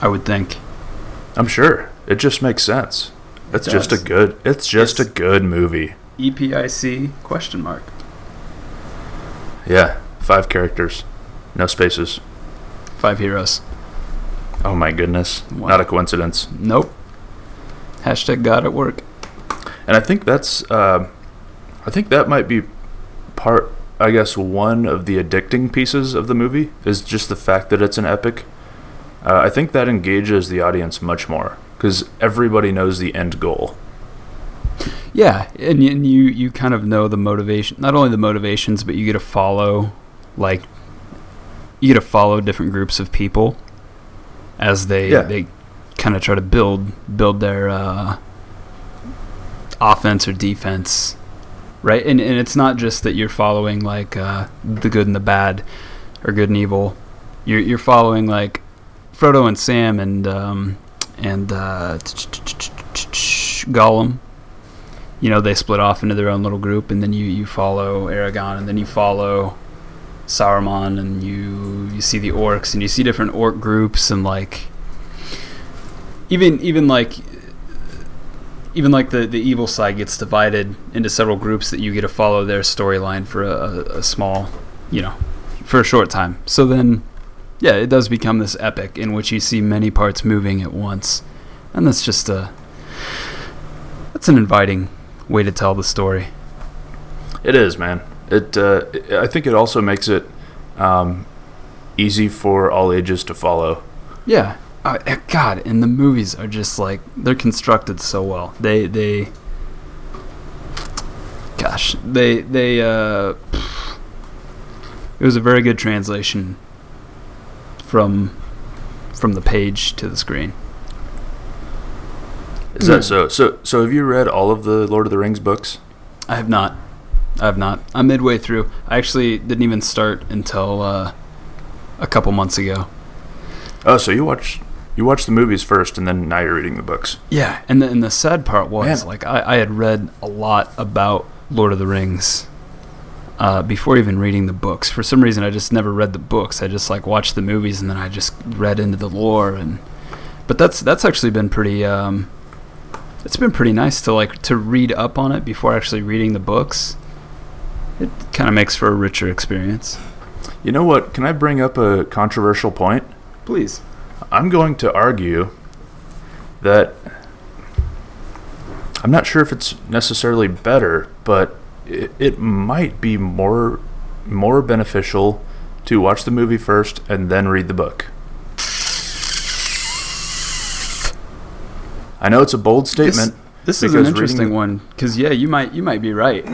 I would think. I'm sure it just makes sense. It's just a good. It's just a good movie. E EPIC question mark. Yeah, five characters, no spaces. Five heroes. Oh my goodness, Wow. not a coincidence. Nope. Hashtag God at work. And I think that's, uh, I think that might be part. I guess one of the addicting pieces of the movie is just the fact that it's an epic. Uh, I think that engages the audience much more because everybody knows the end goal. Yeah, and, and you you kind of know the motivation. Not only the motivations, but you get to follow, like, you get to follow different groups of people as they Yeah. they kind of try to build build their uh, offense or defense, right? And and it's not just that you're following like uh, the good and the bad, or good and evil. You're you're following like Frodo and Sam and um, and uh, Gollum you know they split off into their own little group and then you you follow Aragon and then you follow Sauron and you you see the orcs and you see different orc groups and like even even like even like the the evil side gets divided into several groups that you get to follow their storyline for a, a small you know for a short time so then yeah it does become this epic in which you see many parts moving at once and that's just a that's an inviting way to tell the story. It is, man. It. Uh, I think it also makes it um, easy for all ages to follow. Yeah. Uh, eh, God, and the movies are just like they're constructed so well. They they. Gosh, they they uh. It was a very good translation. From, from the page to the screen. Is that so? So, so have you read all of the Lord of the Rings books? I have not. I have not. I'm midway through. I actually didn't even start until uh, a couple months ago. Oh, so you watched you watch the movies first, and then now you're reading the books. Yeah, and the, and the sad part was Man. like I, I had read a lot about Lord of the Rings uh, before even reading the books. For some reason, I just never read the books. I just like watched the movies and then I just read into the lore and. But that's that's actually been pretty. Um, it's been pretty nice to like to read up on it before actually reading the books. It kind of makes for a richer experience. You know what? Can I bring up a controversial point? Please. I'm going to argue that I'm not sure if it's necessarily better, but it, it might be more more beneficial to watch the movie first and then read the book. I know it's a bold statement This is an interesting the- one because yeah, you might you might be right.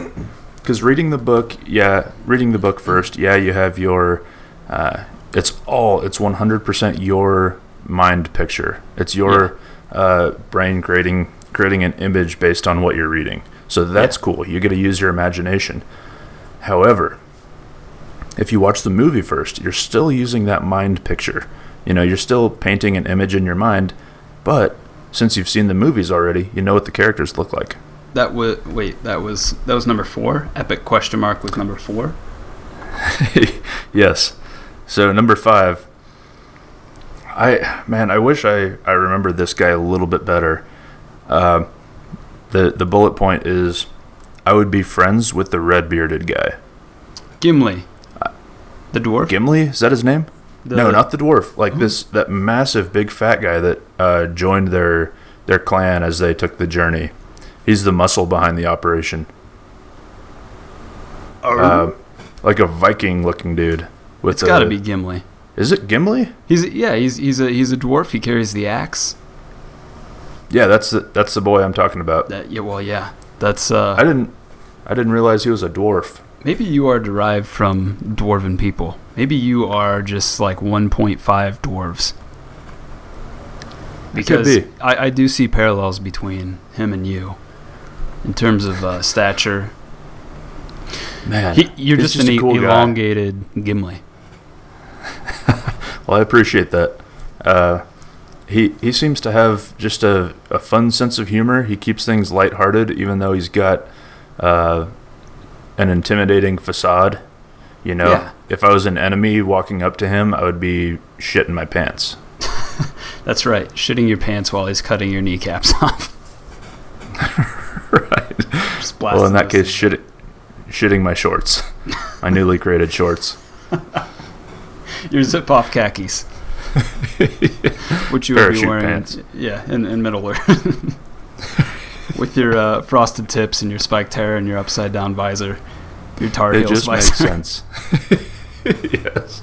Because reading the book, yeah, reading the book first, yeah, you have your, uh, it's all, it's 100% your mind picture. It's your uh, brain creating creating an image based on what you're reading. So that's Yeah. cool. You get to use your imagination. However, if you watch the movie first, you're still using that mind picture. You know, you're still painting an image in your mind, but since you've seen the movies already, you know what the characters look like. That was wait. That was that was number four. Epic question mark was number four. yes. So number five. I man, I wish I I remember this guy a little bit better. Uh, the the bullet point is, I would be friends with the red bearded guy. Gimli, the dwarf. Gimli is that his name? The- no, not the dwarf. Like Who? this that massive big fat guy that uh, joined their their clan as they took the journey. He's the muscle behind the operation. Uh, like a Viking looking dude. With it's got to be Gimli. Is it Gimli? He's yeah. He's he's a he's a dwarf. He carries the axe. Yeah, that's the that's the boy I'm talking about. That yeah. Well yeah. That's uh. I didn't I didn't realize he was a dwarf. maybe you are derived from dwarven people. Maybe you are just like 1.5 dwarves. It could Because be. I, I do see parallels between him and you in terms of uh, stature. Man, He, you're he's just, an cool guy. elongated Gimli. Well, I appreciate that. Uh, he he seems to have just a, a fun sense of humor. He keeps things lighthearted, even though he's got uh, an intimidating facade. You know, Yeah. if I was an enemy walking up to him, I would be shitting my pants. That's right. Shitting your pants while he's cutting your kneecaps off. right. Well, in that case, shit, shitting my shorts, my newly created shorts. your zip off khakis, which you would be wearing, pants. yeah, in, in middle wear, with your uh, frosted tips and your spiked hair and your upside down visor, your tar It heel just makes sense. yes.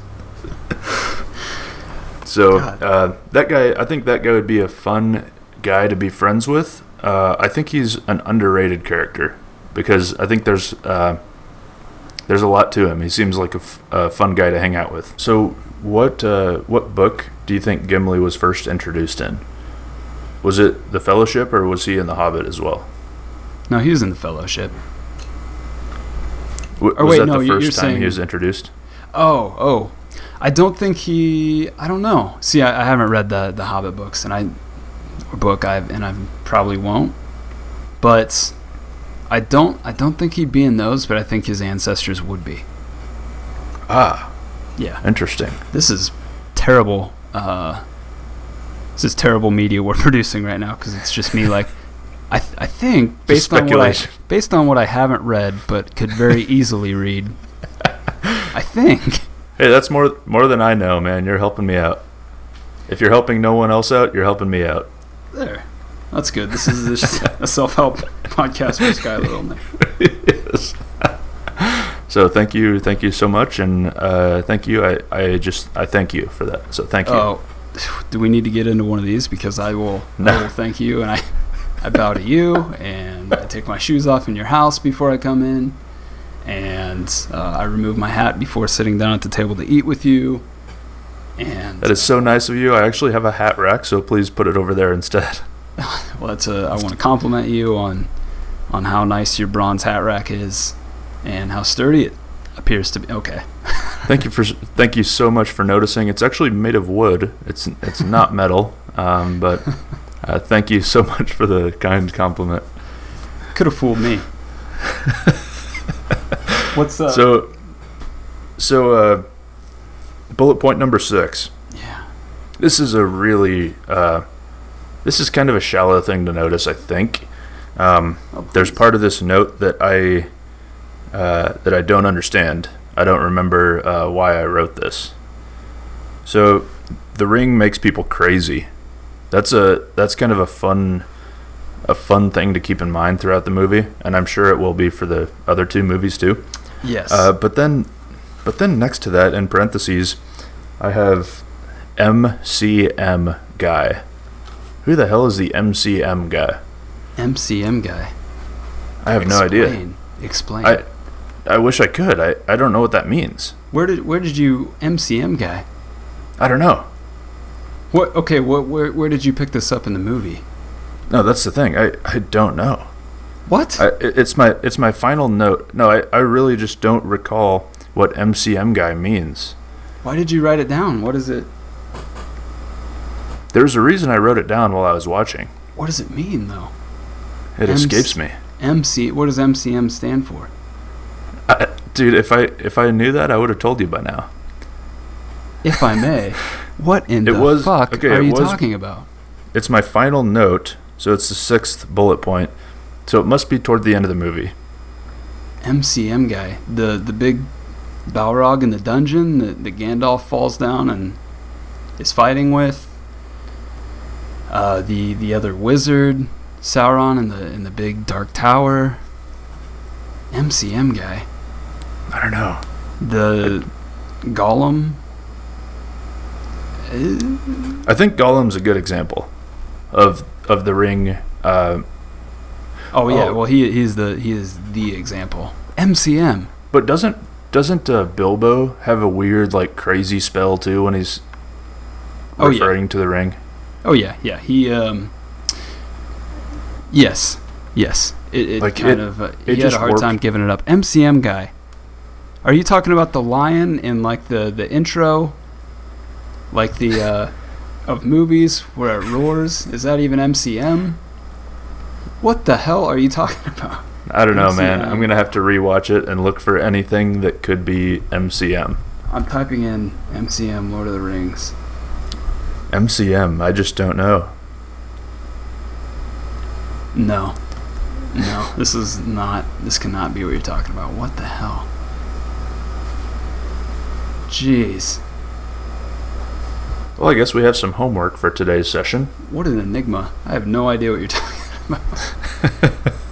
So uh, that guy, I think that guy would be a fun guy to be friends with. Uh, I think he's an underrated character because I think there's uh, there's a lot to him. He seems like a, f- a fun guy to hang out with. So what uh, what book do you think Gimli was first introduced in? Was it the Fellowship or was he in the Hobbit as well? No, he was in the Fellowship. W- Or was wait, that no, the first time saying- he was introduced? Oh, oh, I don't think he. I don't know. See, I, I haven't read the the Hobbit books, and I book I've and I probably won't. But I don't. I don't think he'd be in those, but I think his ancestors would be. Ah, Yeah. interesting. This is terrible. Uh, this is terrible media we're producing right now because it's just me like. I, th- I think based on what I based on what I haven't read but could very easily read, I think Hey, that's more more than I know, man. You're helping me out. If you're helping no one else out, you're helping me out. There. That's good. This is this a self help podcast for Sky Little. yes. So thank you, thank you so much, and uh, thank you. I, I just I thank you for that. So thank you. Oh, do we need to get into one of these? Because I will, No. I will thank you, and I, I bow to you, and I take my shoes off in your house before I come in, and uh, I remove my hat before sitting down at the table to eat with you, and That is so nice of you. I actually have a hat rack, so please put it over there instead. well, that's a, I want to compliment you on, on how nice your bronze hat rack is, and how sturdy it appears to be. Okay, Thank you for thank you so much for noticing. It's actually made of wood. It's it's not metal. Um, but uh, thank you so much for the kind compliment. Could have fooled me. What's up? So, so uh, bullet point number six. yeah. This is a really, uh, this is kind of a shallow thing to notice. I think um, Oh, there's part of this note that I uh, that I don't understand. I don't remember uh, why I wrote this. So, the ring makes people crazy. That's a that's kind of a fun a fun thing to keep in mind throughout the movie, and I'm sure it will be for the other two movies too. Yes. Uh, but then, but then next to that, in parentheses, I have MCM guy. Who the hell is the MCM guy? MCM guy. I have no idea. Explain. Explain. I I wish I could. I, I don't know what that means. where did where did you MCM guy? I don't know. What? Okay. What? Where? Where did you pick this up in the movie? No, that's the thing. I, I don't know. What? I, it's my it's my final note. No, I, I really just don't recall what MCM guy means. Why did you write it down? What is it? There's a reason I wrote it down while I was watching. What does it mean though? It escapes me. MC. What does MCM stand for? I, dude, if I if I knew that, I would have told you by now. If I may. what in It the was- fuck okay, are you was- talking about? It's my final note, so it's the sixth bullet point. So it must be toward the end of the movie. MCM guy. The the big Balrog in the dungeon that, that Gandalf falls down and is fighting with. Uh, the the other wizard, Sauron in the in the big dark tower. MCM guy. I don't know. The Gollum. I think Gollum's a good example of of the ring. Uh, Oh yeah, Oh. well he he's the he is the example. MCM. but doesn't doesn't uh, Bilbo have a weird like crazy spell too when he's Oh, yeah. referring to the ring? Oh yeah, yeah. He um. Yes, yes. It, it Like, kind it- of uh, he had a hard worked. time giving it up. MCM guy. Are you talking about the lion in like the the intro, like the uh, of movies where it roars? Is that even MCM? What the hell are you talking about? I don't know, man. I'm gonna have to rewatch it and look for anything that could be MCM. I'm typing in MCM Lord of the Rings. MCM. I just don't know. No. No, this is not. This cannot be what you're talking about. What the hell? Jeez. Well, I guess we have some homework for today's session. What an enigma. I have no idea what you're talking about.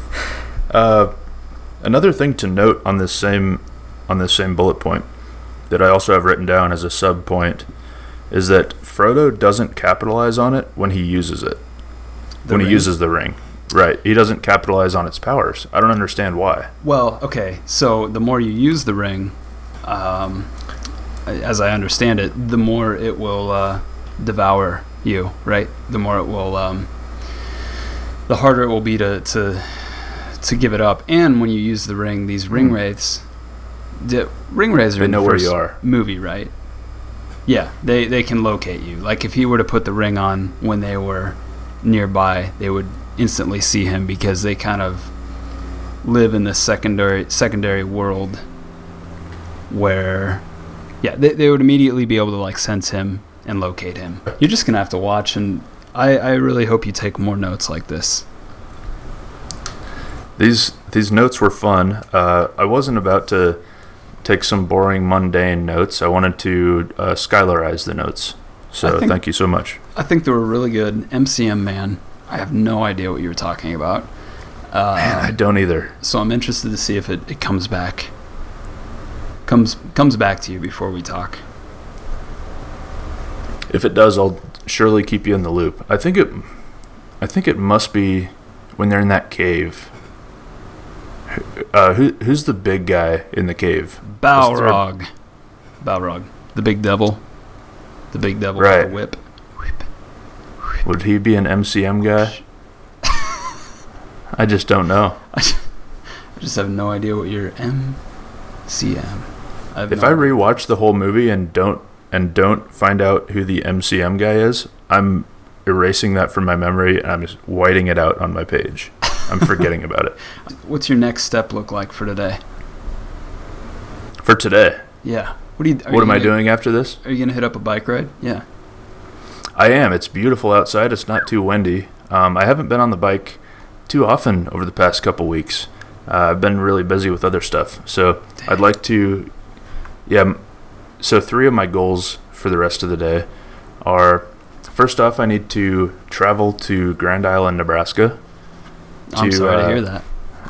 Uh, another thing to note on this same on this same bullet point that I also have written down as a sub point is that Frodo doesn't capitalize on it when he uses it. The when he uses the ring. Right. He doesn't capitalize on its powers. I don't understand why. Well, okay. So the more you use the ring, um, as I understand it, the more it will uh, devour you. Right. The more it will. Um, the harder it will be to to to give it up. And when you use the ring, these ring Hmm. wraiths, the ring wraiths are They in know the where first you are. movie, right? Yeah, they they can locate you. Like if he were to put the ring on when they were nearby, they would instantly see him because they kind of live in this secondary secondary world where yeah, they, they would immediately be able to like sense him and locate him. You're just gonna have to watch and I, I really hope you take more notes like this. These these notes were fun. Uh, I wasn't about to take some boring, mundane notes. I wanted to uh, skylarize the notes. So think- thank you so much. I think they were really good. MCM man, I have no idea what you were talking about. Uh, Man, I don't either. so I'm interested to see if it, it comes back. Comes comes back to you before we talk. If it does, I'll surely keep you in the loop. I think it, I think it must be when they're in that cave. Uh, who who's the big guy in the cave? Balrog. Balrog. The big devil. The big devil Right. with the whip. Would he be an MCM guy? I just don't know. I just have no idea what your MCM. I If no I idea. rewatch the whole movie and don't and don't find out who the MCM guy is, I'm erasing that from my memory and I'm just whiting it out on my page. I'm forgetting about it. What's your next step look like for today? For today, Yeah. What do you? are what am I gonna- doing after this? Are you gonna hit up a bike ride? Yeah. I am. It's beautiful outside. It's not too windy. Um, I haven't been on the bike too often over the past couple weeks. Uh, I've been really busy with other stuff. So I'd like to, yeah. So three of my goals for the rest of the day are: first off, I need to travel to Grand Island, Nebraska. I'm to, sorry to uh, hear that.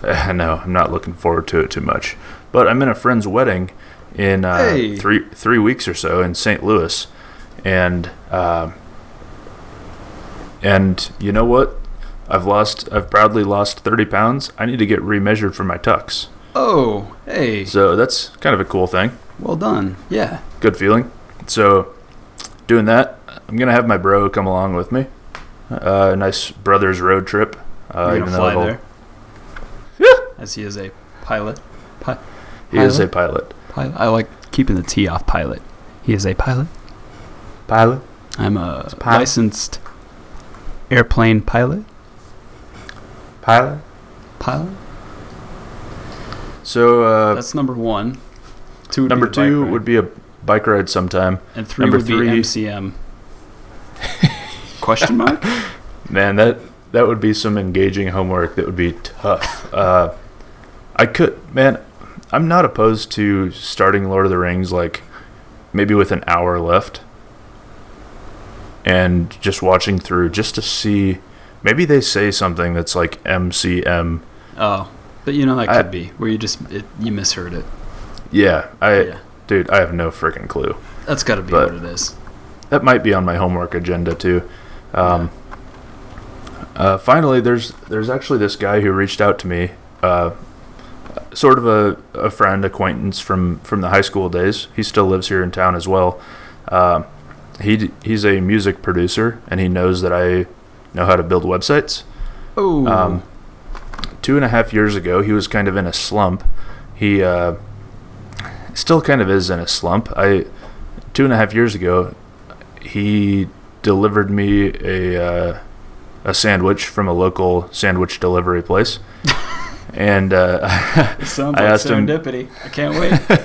I know I'm not looking forward to it too much, but I'm in a friend's wedding in uh, Hey. three three weeks or so in St. Louis, and um and you know what? I've lost. I've proudly lost 30 pounds. I need to get remeasured for my tux. Oh, hey. So that's kind of a cool thing. Well done. Yeah. Good feeling. So doing that, I'm gonna have my bro come along with me. Uh, a nice brothers road trip. Uh, You're gonna fly there. As he is a pilot. Pi- he is a Pilot? pilot. I like keeping the T off pilot. He is a pilot. Pilot. I'm a a pilot. licensed airplane pilot. Pilot. Pilot. So uh, That's number one. Two. Would number be two ride. would be a bike ride sometime. and three number would three- be MCM. Question mark? Man, that that would be some engaging homework. That would be tough. Uh, I could, man. I'm not opposed to starting Lord of the Rings like maybe with an hour left, and just watching through just to see. Maybe they say something that's like MCM. Oh, but you know that I- could be where you just it, you misheard it. Yeah, I, yeah, dude, I have no freaking clue. that's got to be but- what it is. that might be on my homework agenda too. Um, uh, finally, there's there's actually this guy who reached out to me, uh, sort of a, a friend acquaintance from from the high school days. He still lives here in town as well. Uh, he he's a music producer and he knows that I know how to build websites. Oh, Um, two and a half years ago, he was kind of in a slump. He uh, still kind of is in a slump. I two and a half years ago, he delivered me a uh, a sandwich from a local sandwich delivery place, and uh, it sounds I like asked him- I can't wait.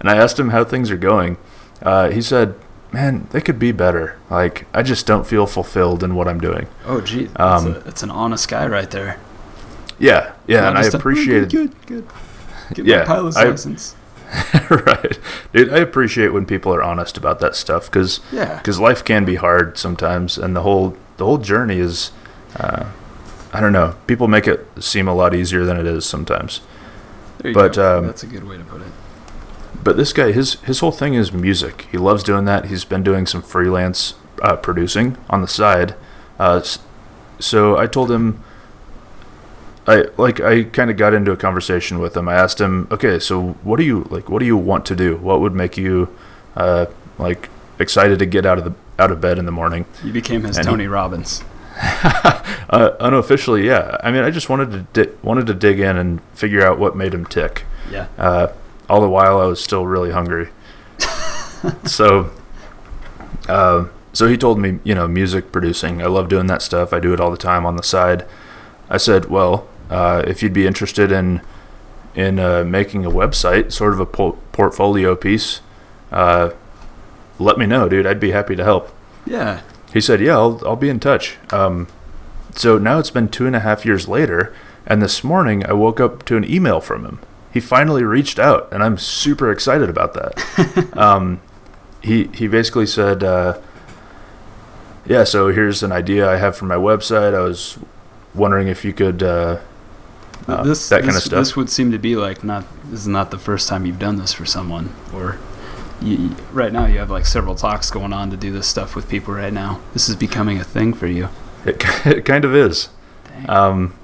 and I asked him how things are going. Uh, he said, "Man, they could be better. Like I just don't feel fulfilled in what I'm doing." oh, gee, that's, Um, a, that's an honest guy right there. Yeah, yeah, Not and I just a, "Oh, appreciated. good, good. Get Yeah, my pilot's I- license. right, dude. I appreciate when people are honest about that stuff because Yeah, cause life can be hard sometimes, and the whole the whole journey is, uh, I don't know. People make it seem a lot easier than it is sometimes. there you but, go. um, that's a good way to put it. But this guy, his his whole thing is music. He loves doing that. He's been doing some freelance uh, producing on the side. Uh, so I told him. I like I kind of got into a conversation with him. I asked him, okay, so what do you like? What do you want to do? What would make you, uh, like excited to get out of the out of bed in the morning? You became his and he- Tony Robbins. Uh, unofficially, yeah. I mean, I just wanted to di- wanted to dig in and figure out what made him tick. Yeah. Uh, all the while, I was still really hungry. so, uh, so he told me, you know, music producing. I love doing that stuff. I do it all the time on the side. I said, well, uh, if you'd be interested in in uh, making a website, sort of a po- portfolio piece, uh, let me know, dude. I'd be happy to help. Yeah. He said, "Yeah, I'll I'll be in touch." Um, so now it's been two and a half years later, and this morning I woke up to an email from him. He finally reached out, and I'm super excited about that. um, he he basically said, uh, "Yeah, so here's an idea I have for my website. I was wondering if you could uh, uh, this that kind this, of stuff." This would seem to be like not. This is not the first time you've done this for someone, or you, right now you have like several talks going on to do this stuff with people right now. This is becoming a thing for you. It, it kind of is. Um,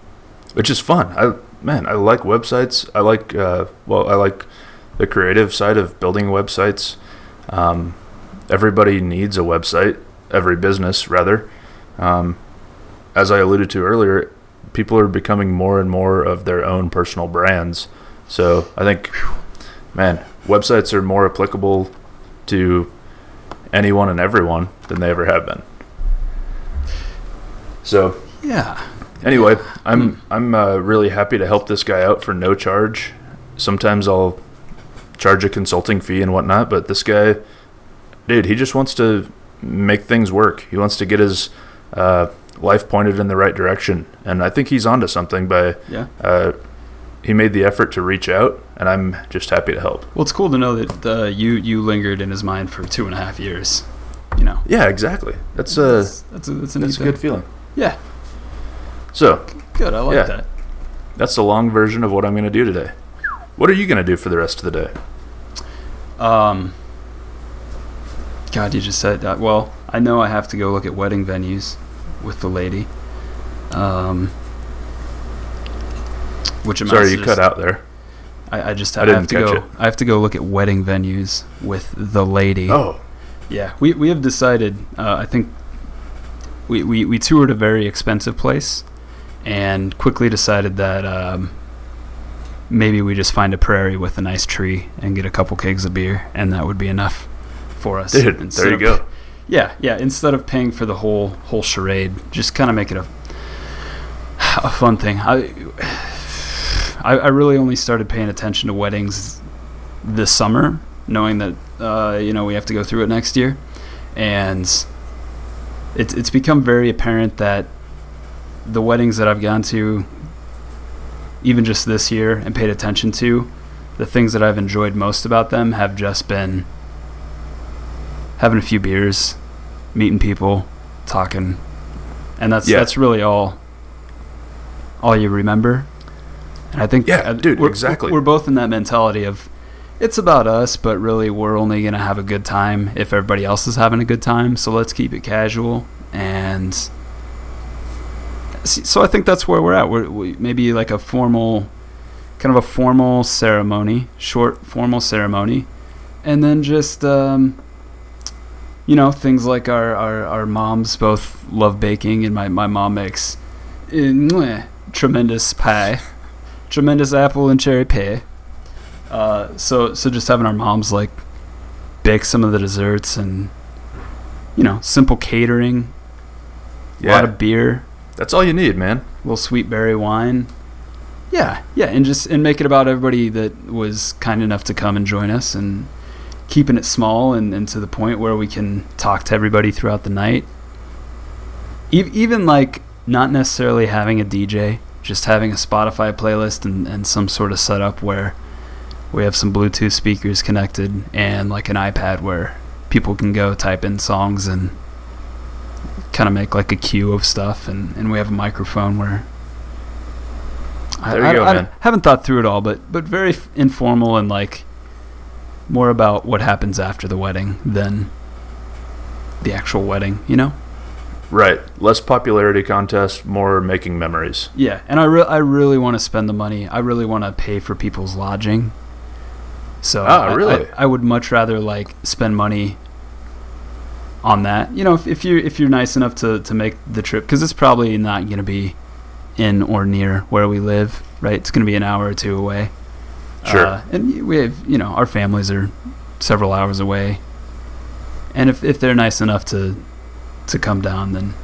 which is fun. I man, I like websites. I like uh, well, I like the creative side of building websites. Um, everybody needs a website. Every business, rather. Um, as I alluded to earlier, people are becoming more and more of their own personal brands. So I think, man, websites are more applicable to anyone and everyone than they ever have been. So Yeah. anyway, I'm I'm uh, really happy to help this guy out for no charge. Sometimes I'll charge a consulting fee and whatnot, but this guy, dude, he just wants to make things work. He wants to get his uh, life pointed in the right direction, and I think he's onto something by Yeah. uh, he made the effort to reach out, and I'm just happy to help. Well, it's cool to know that uh, you you lingered in his mind for two and a half years. You know. Yeah, exactly. That's a that's, that's a that's a, that's a good feeling. Yeah. So Good. I like Yeah. that. that's the long version of what I'm going to do today. What are you going to do for the rest of the day? Um. God, you just said that. Well, I know I have to go look at wedding venues with the lady. Um. Which amounts Sorry, you cut out there. I, I just I I, have to go. it. I have to go look at wedding venues with the lady. Oh, Yeah, we we have decided. Uh, I think we, we we toured a very expensive place, and quickly decided that um, maybe we just find a prairie with a nice tree and get a couple kegs of beer, and that would be enough for us. dude, Instead there you of- go. Yeah, yeah. Instead of paying for the whole whole charade, just kind of make it a a fun thing. I, I I really only started paying attention to weddings this summer, knowing that uh, you know we have to go through it next year, and it's it's become very apparent that the weddings that I've gone to, even just this year, and paid attention to, the things that I've enjoyed most about them have just been having a few beers, meeting people, talking, and that's Yeah. that's really all all you remember. And I think Yeah, uh, dude, we're, exactly. We're both in that mentality of it's about us, but really we're only gonna have a good time if everybody else is having a good time. So let's keep it casual and. So I think that's where we're at. We're we, maybe like a formal, kind of a formal ceremony, short formal ceremony, and then just um, you know things like our, our, our moms both love baking, and my, my mom makes eh, tremendous pie, tremendous apple and cherry pie. Uh, so so just having our moms like bake some of the desserts and you know simple catering, Yeah. a lot of beer that's all you need, man. A little sweet berry wine. Yeah, yeah, and just and make it about everybody that was kind enough to come and join us, and keeping it small and, and to the point where we can talk to everybody throughout the night. E- even like not necessarily having a DJ, just having a Spotify playlist and, and some sort of setup where we have some Bluetooth speakers connected and like an iPad where people can go type in songs and kind of make like a queue of stuff and, and we have a microphone where There you I, go, I, man. I haven't thought through it all but but very f- informal and like more about what happens after the wedding than the actual wedding you know Right, less popularity contest, more making memories. yeah and i, re- I really want to spend the money. I really want to pay for people's lodging. So Ah, I- I- really? I, would much rather like spend money on that. You know if, if you if you're nice enough to to make the trip because it's probably not going to be in or near where we live right? It's going to be an hour or two away. Sure. Uh, and we have you know our families are several hours away. And if, if they're nice enough to to come down then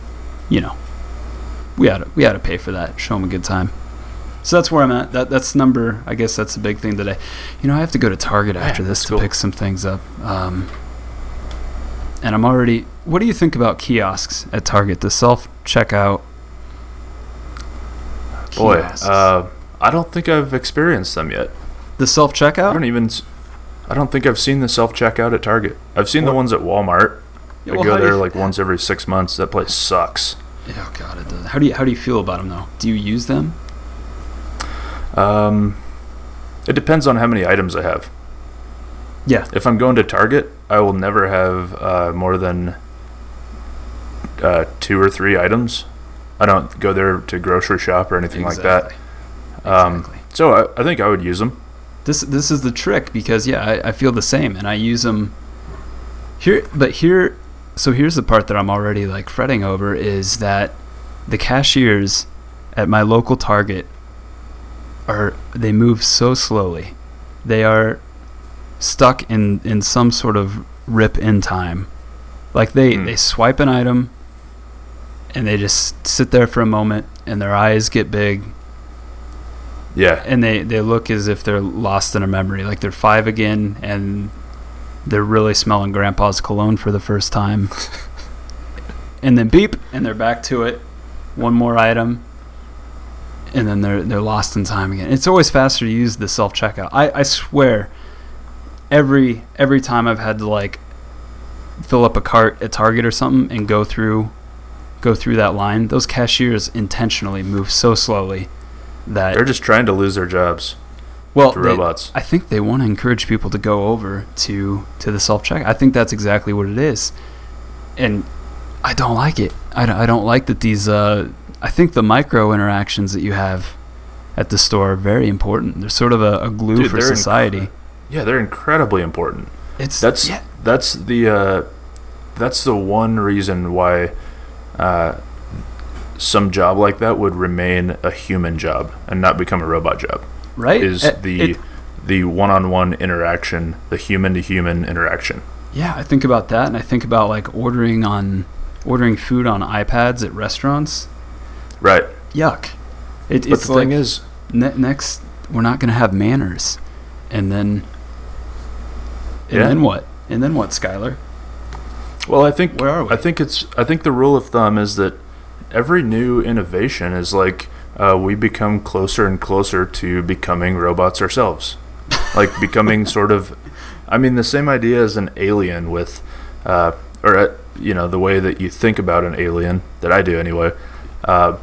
you know we had to we ought to pay for that show them a good time so that's where i'm at that that's number i guess that's the big thing today you know i have to go to target after this to cool. pick some things up um, and i'm already what do you think about kiosks at target the self checkout Boy, uh, I don't think I've experienced them yet. the self checkout. I don't even. I don't think I've seen the self checkout at Target. I've seen the ones at Walmart. Yeah, I go there like once every six months. That place sucks. oh god it does how do you how do you feel about them though do you use them Um, it depends on how many items I have. yeah If I'm going to Target, I will never have uh, more than uh, two or three items. I don't go there to grocery shop or anything like that. Um, Exactly. So I, I think I would use them. This this is the trick because yeah, I, I feel the same and I use them here. But here, so here's the part that I'm already like fretting over is that the cashiers at my local Target are they move so slowly. They are stuck in in some sort of rip in time. Like they Hmm. they swipe an item and they just sit there for a moment, and their eyes get big, Yeah. and they they look as if they're lost in a memory, like they're five again, and they're really smelling Grandpa's cologne for the first time, and then beep, and they're back to it. One more item, and then they're they're lost in time again. It's always faster to use the self checkout. I I swear, every every time I've had to like fill up a cart at Target or something and go through go through that line, those cashiers intentionally move so slowly that They're just trying to lose their jobs well, they- robots. I think they want to encourage people to go over to to the self check. I think that's exactly what it is, and I don't like it. I don't, I don't like that these. Uh, I think the micro interactions that you have at the store are very important. They're sort of a, a glue Dude, for society. Yeah, they're incredibly important. it's That's yeah, that's the uh, that's the one reason why uh, some job like that would remain a human job and not become a robot job. Right. Is Uh, the it- the one-on-one interaction, the human-to-human interaction. yeah, I think about that, and I think about like ordering on ordering food on iPads at restaurants. Right. Yuck. It, But it's the like thing is, ne- next we're not going to have manners and then and Yeah. then what and then what skylar well, I think Where are we? I think it's I think the rule of thumb is that every new innovation is like uh, we become closer and closer to becoming robots ourselves, like becoming sort of. I mean, the same idea as an alien with, uh, or uh, you know, the way that you think about an alien that I do anyway. Uh,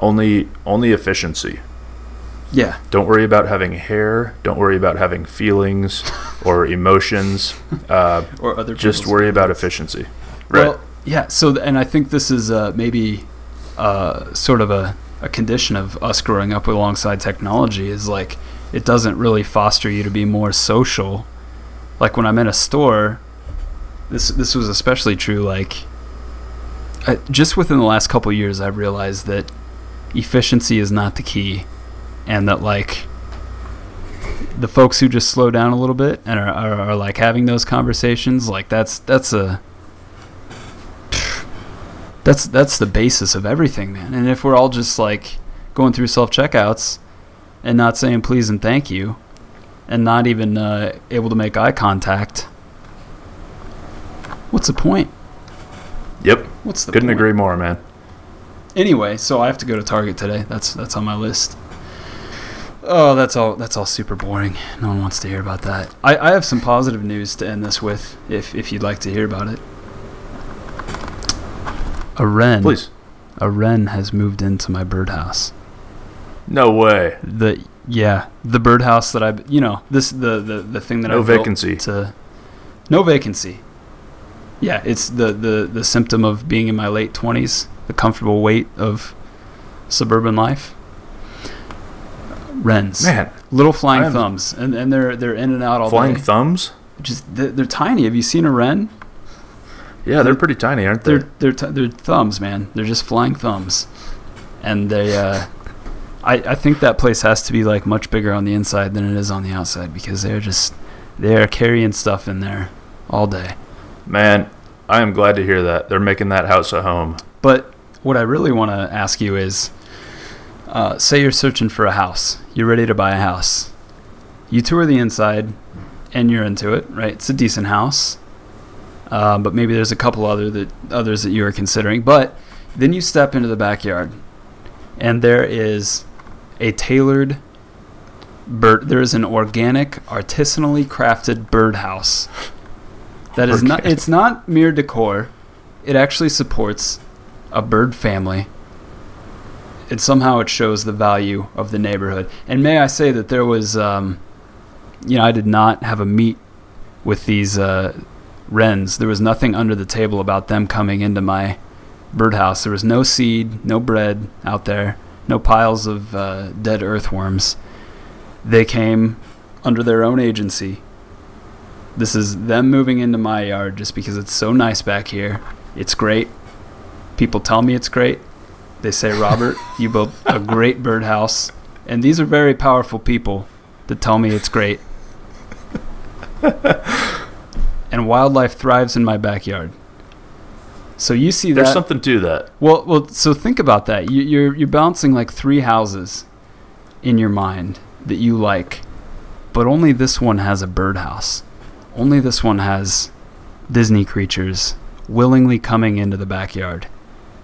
only only efficiency. yeah Don't worry about having hair. Don't worry about having feelings or emotions. Uh, or other just worry about efficiency. Right. well yeah so and i think this is uh, maybe uh, sort of a, a condition of us growing up alongside technology is like it doesn't really foster you to be more social. Like when i'm in a store this this was especially true like I, just within the last couple years i've realized that efficiency is not the key and that like the folks who just slow down a little bit and are, are, are like having those conversations like that's that's a that's that's the basis of everything man and if we're all just like going through self checkouts and not saying please and thank you and not even uh, able to make eye contact what's the point Yep. what's the Couldn't point? agree more, man. Anyway, so I have to go to Target today. That's that's on my list. Oh, that's all. That's all super boring. No one wants to hear about that. I, I have some positive news to end this with, if if you'd like to hear about it. A wren. Please. A wren has moved into my birdhouse. No way. The yeah, the birdhouse that I you know this the the, the thing that No I built vacancy. to no vacancy. Yeah, it's the, the the symptom of being in my late twenties, the comfortable weight of suburban life. Wrens, Man, little flying thumbs, and, and they're they're in and out all the flying day. thumbs? Just they're, they're tiny. Have you seen a wren? Yeah, they're pretty tiny, aren't they? They're they're t- they're thumbs, man. They're just flying thumbs, and they. Uh, I I think that place has to be like much bigger on the inside than it is on the outside because they're just they're carrying stuff in there all day. Man, I am glad to hear that. They're making that house a home. But what I really want to ask you is, uh, say you're searching for a house. You're ready to buy a house. You tour the inside, and you're into it, right? It's a decent house, uh, but maybe there's a couple other that others that you are considering. But then you step into the backyard, and there is a tailored bird. There is an organic, artisanally crafted birdhouse. That is not. It's not mere decor. It actually supports a bird family. And somehow it shows the value of the neighborhood. And may I say that there was, um, you know, I did not have a meet with these uh, wrens. There was nothing under the table about them coming into my birdhouse. There was no seed, no bread out there, no piles of uh, dead earthworms. They came under their own agency. This is them moving into my yard just because it's so nice back here. It's great. People tell me it's great. They say, Robert, you built a great birdhouse. And these are very powerful people that tell me it's great. and wildlife thrives in my backyard. So you see There's something to that. well, well. So think about that. You, you're you're balancing like three houses in your mind that you like, but only this one has a birdhouse. Only this one has Disney creatures willingly coming into the backyard.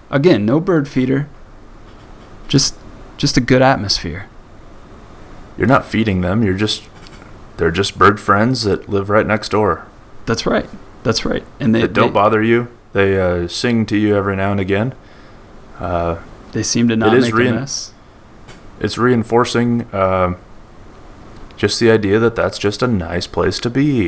Again, no bird feeder. Just just a good atmosphere. You're not feeding them. You're just they're just bird friends that live right next door. That's right. That's right. And they That don't they, bother you. They uh, sing to you every now and again. Uh, they seem to not is make a rein- mess. it's reinforcing uh, just the idea that that's just a nice place to be.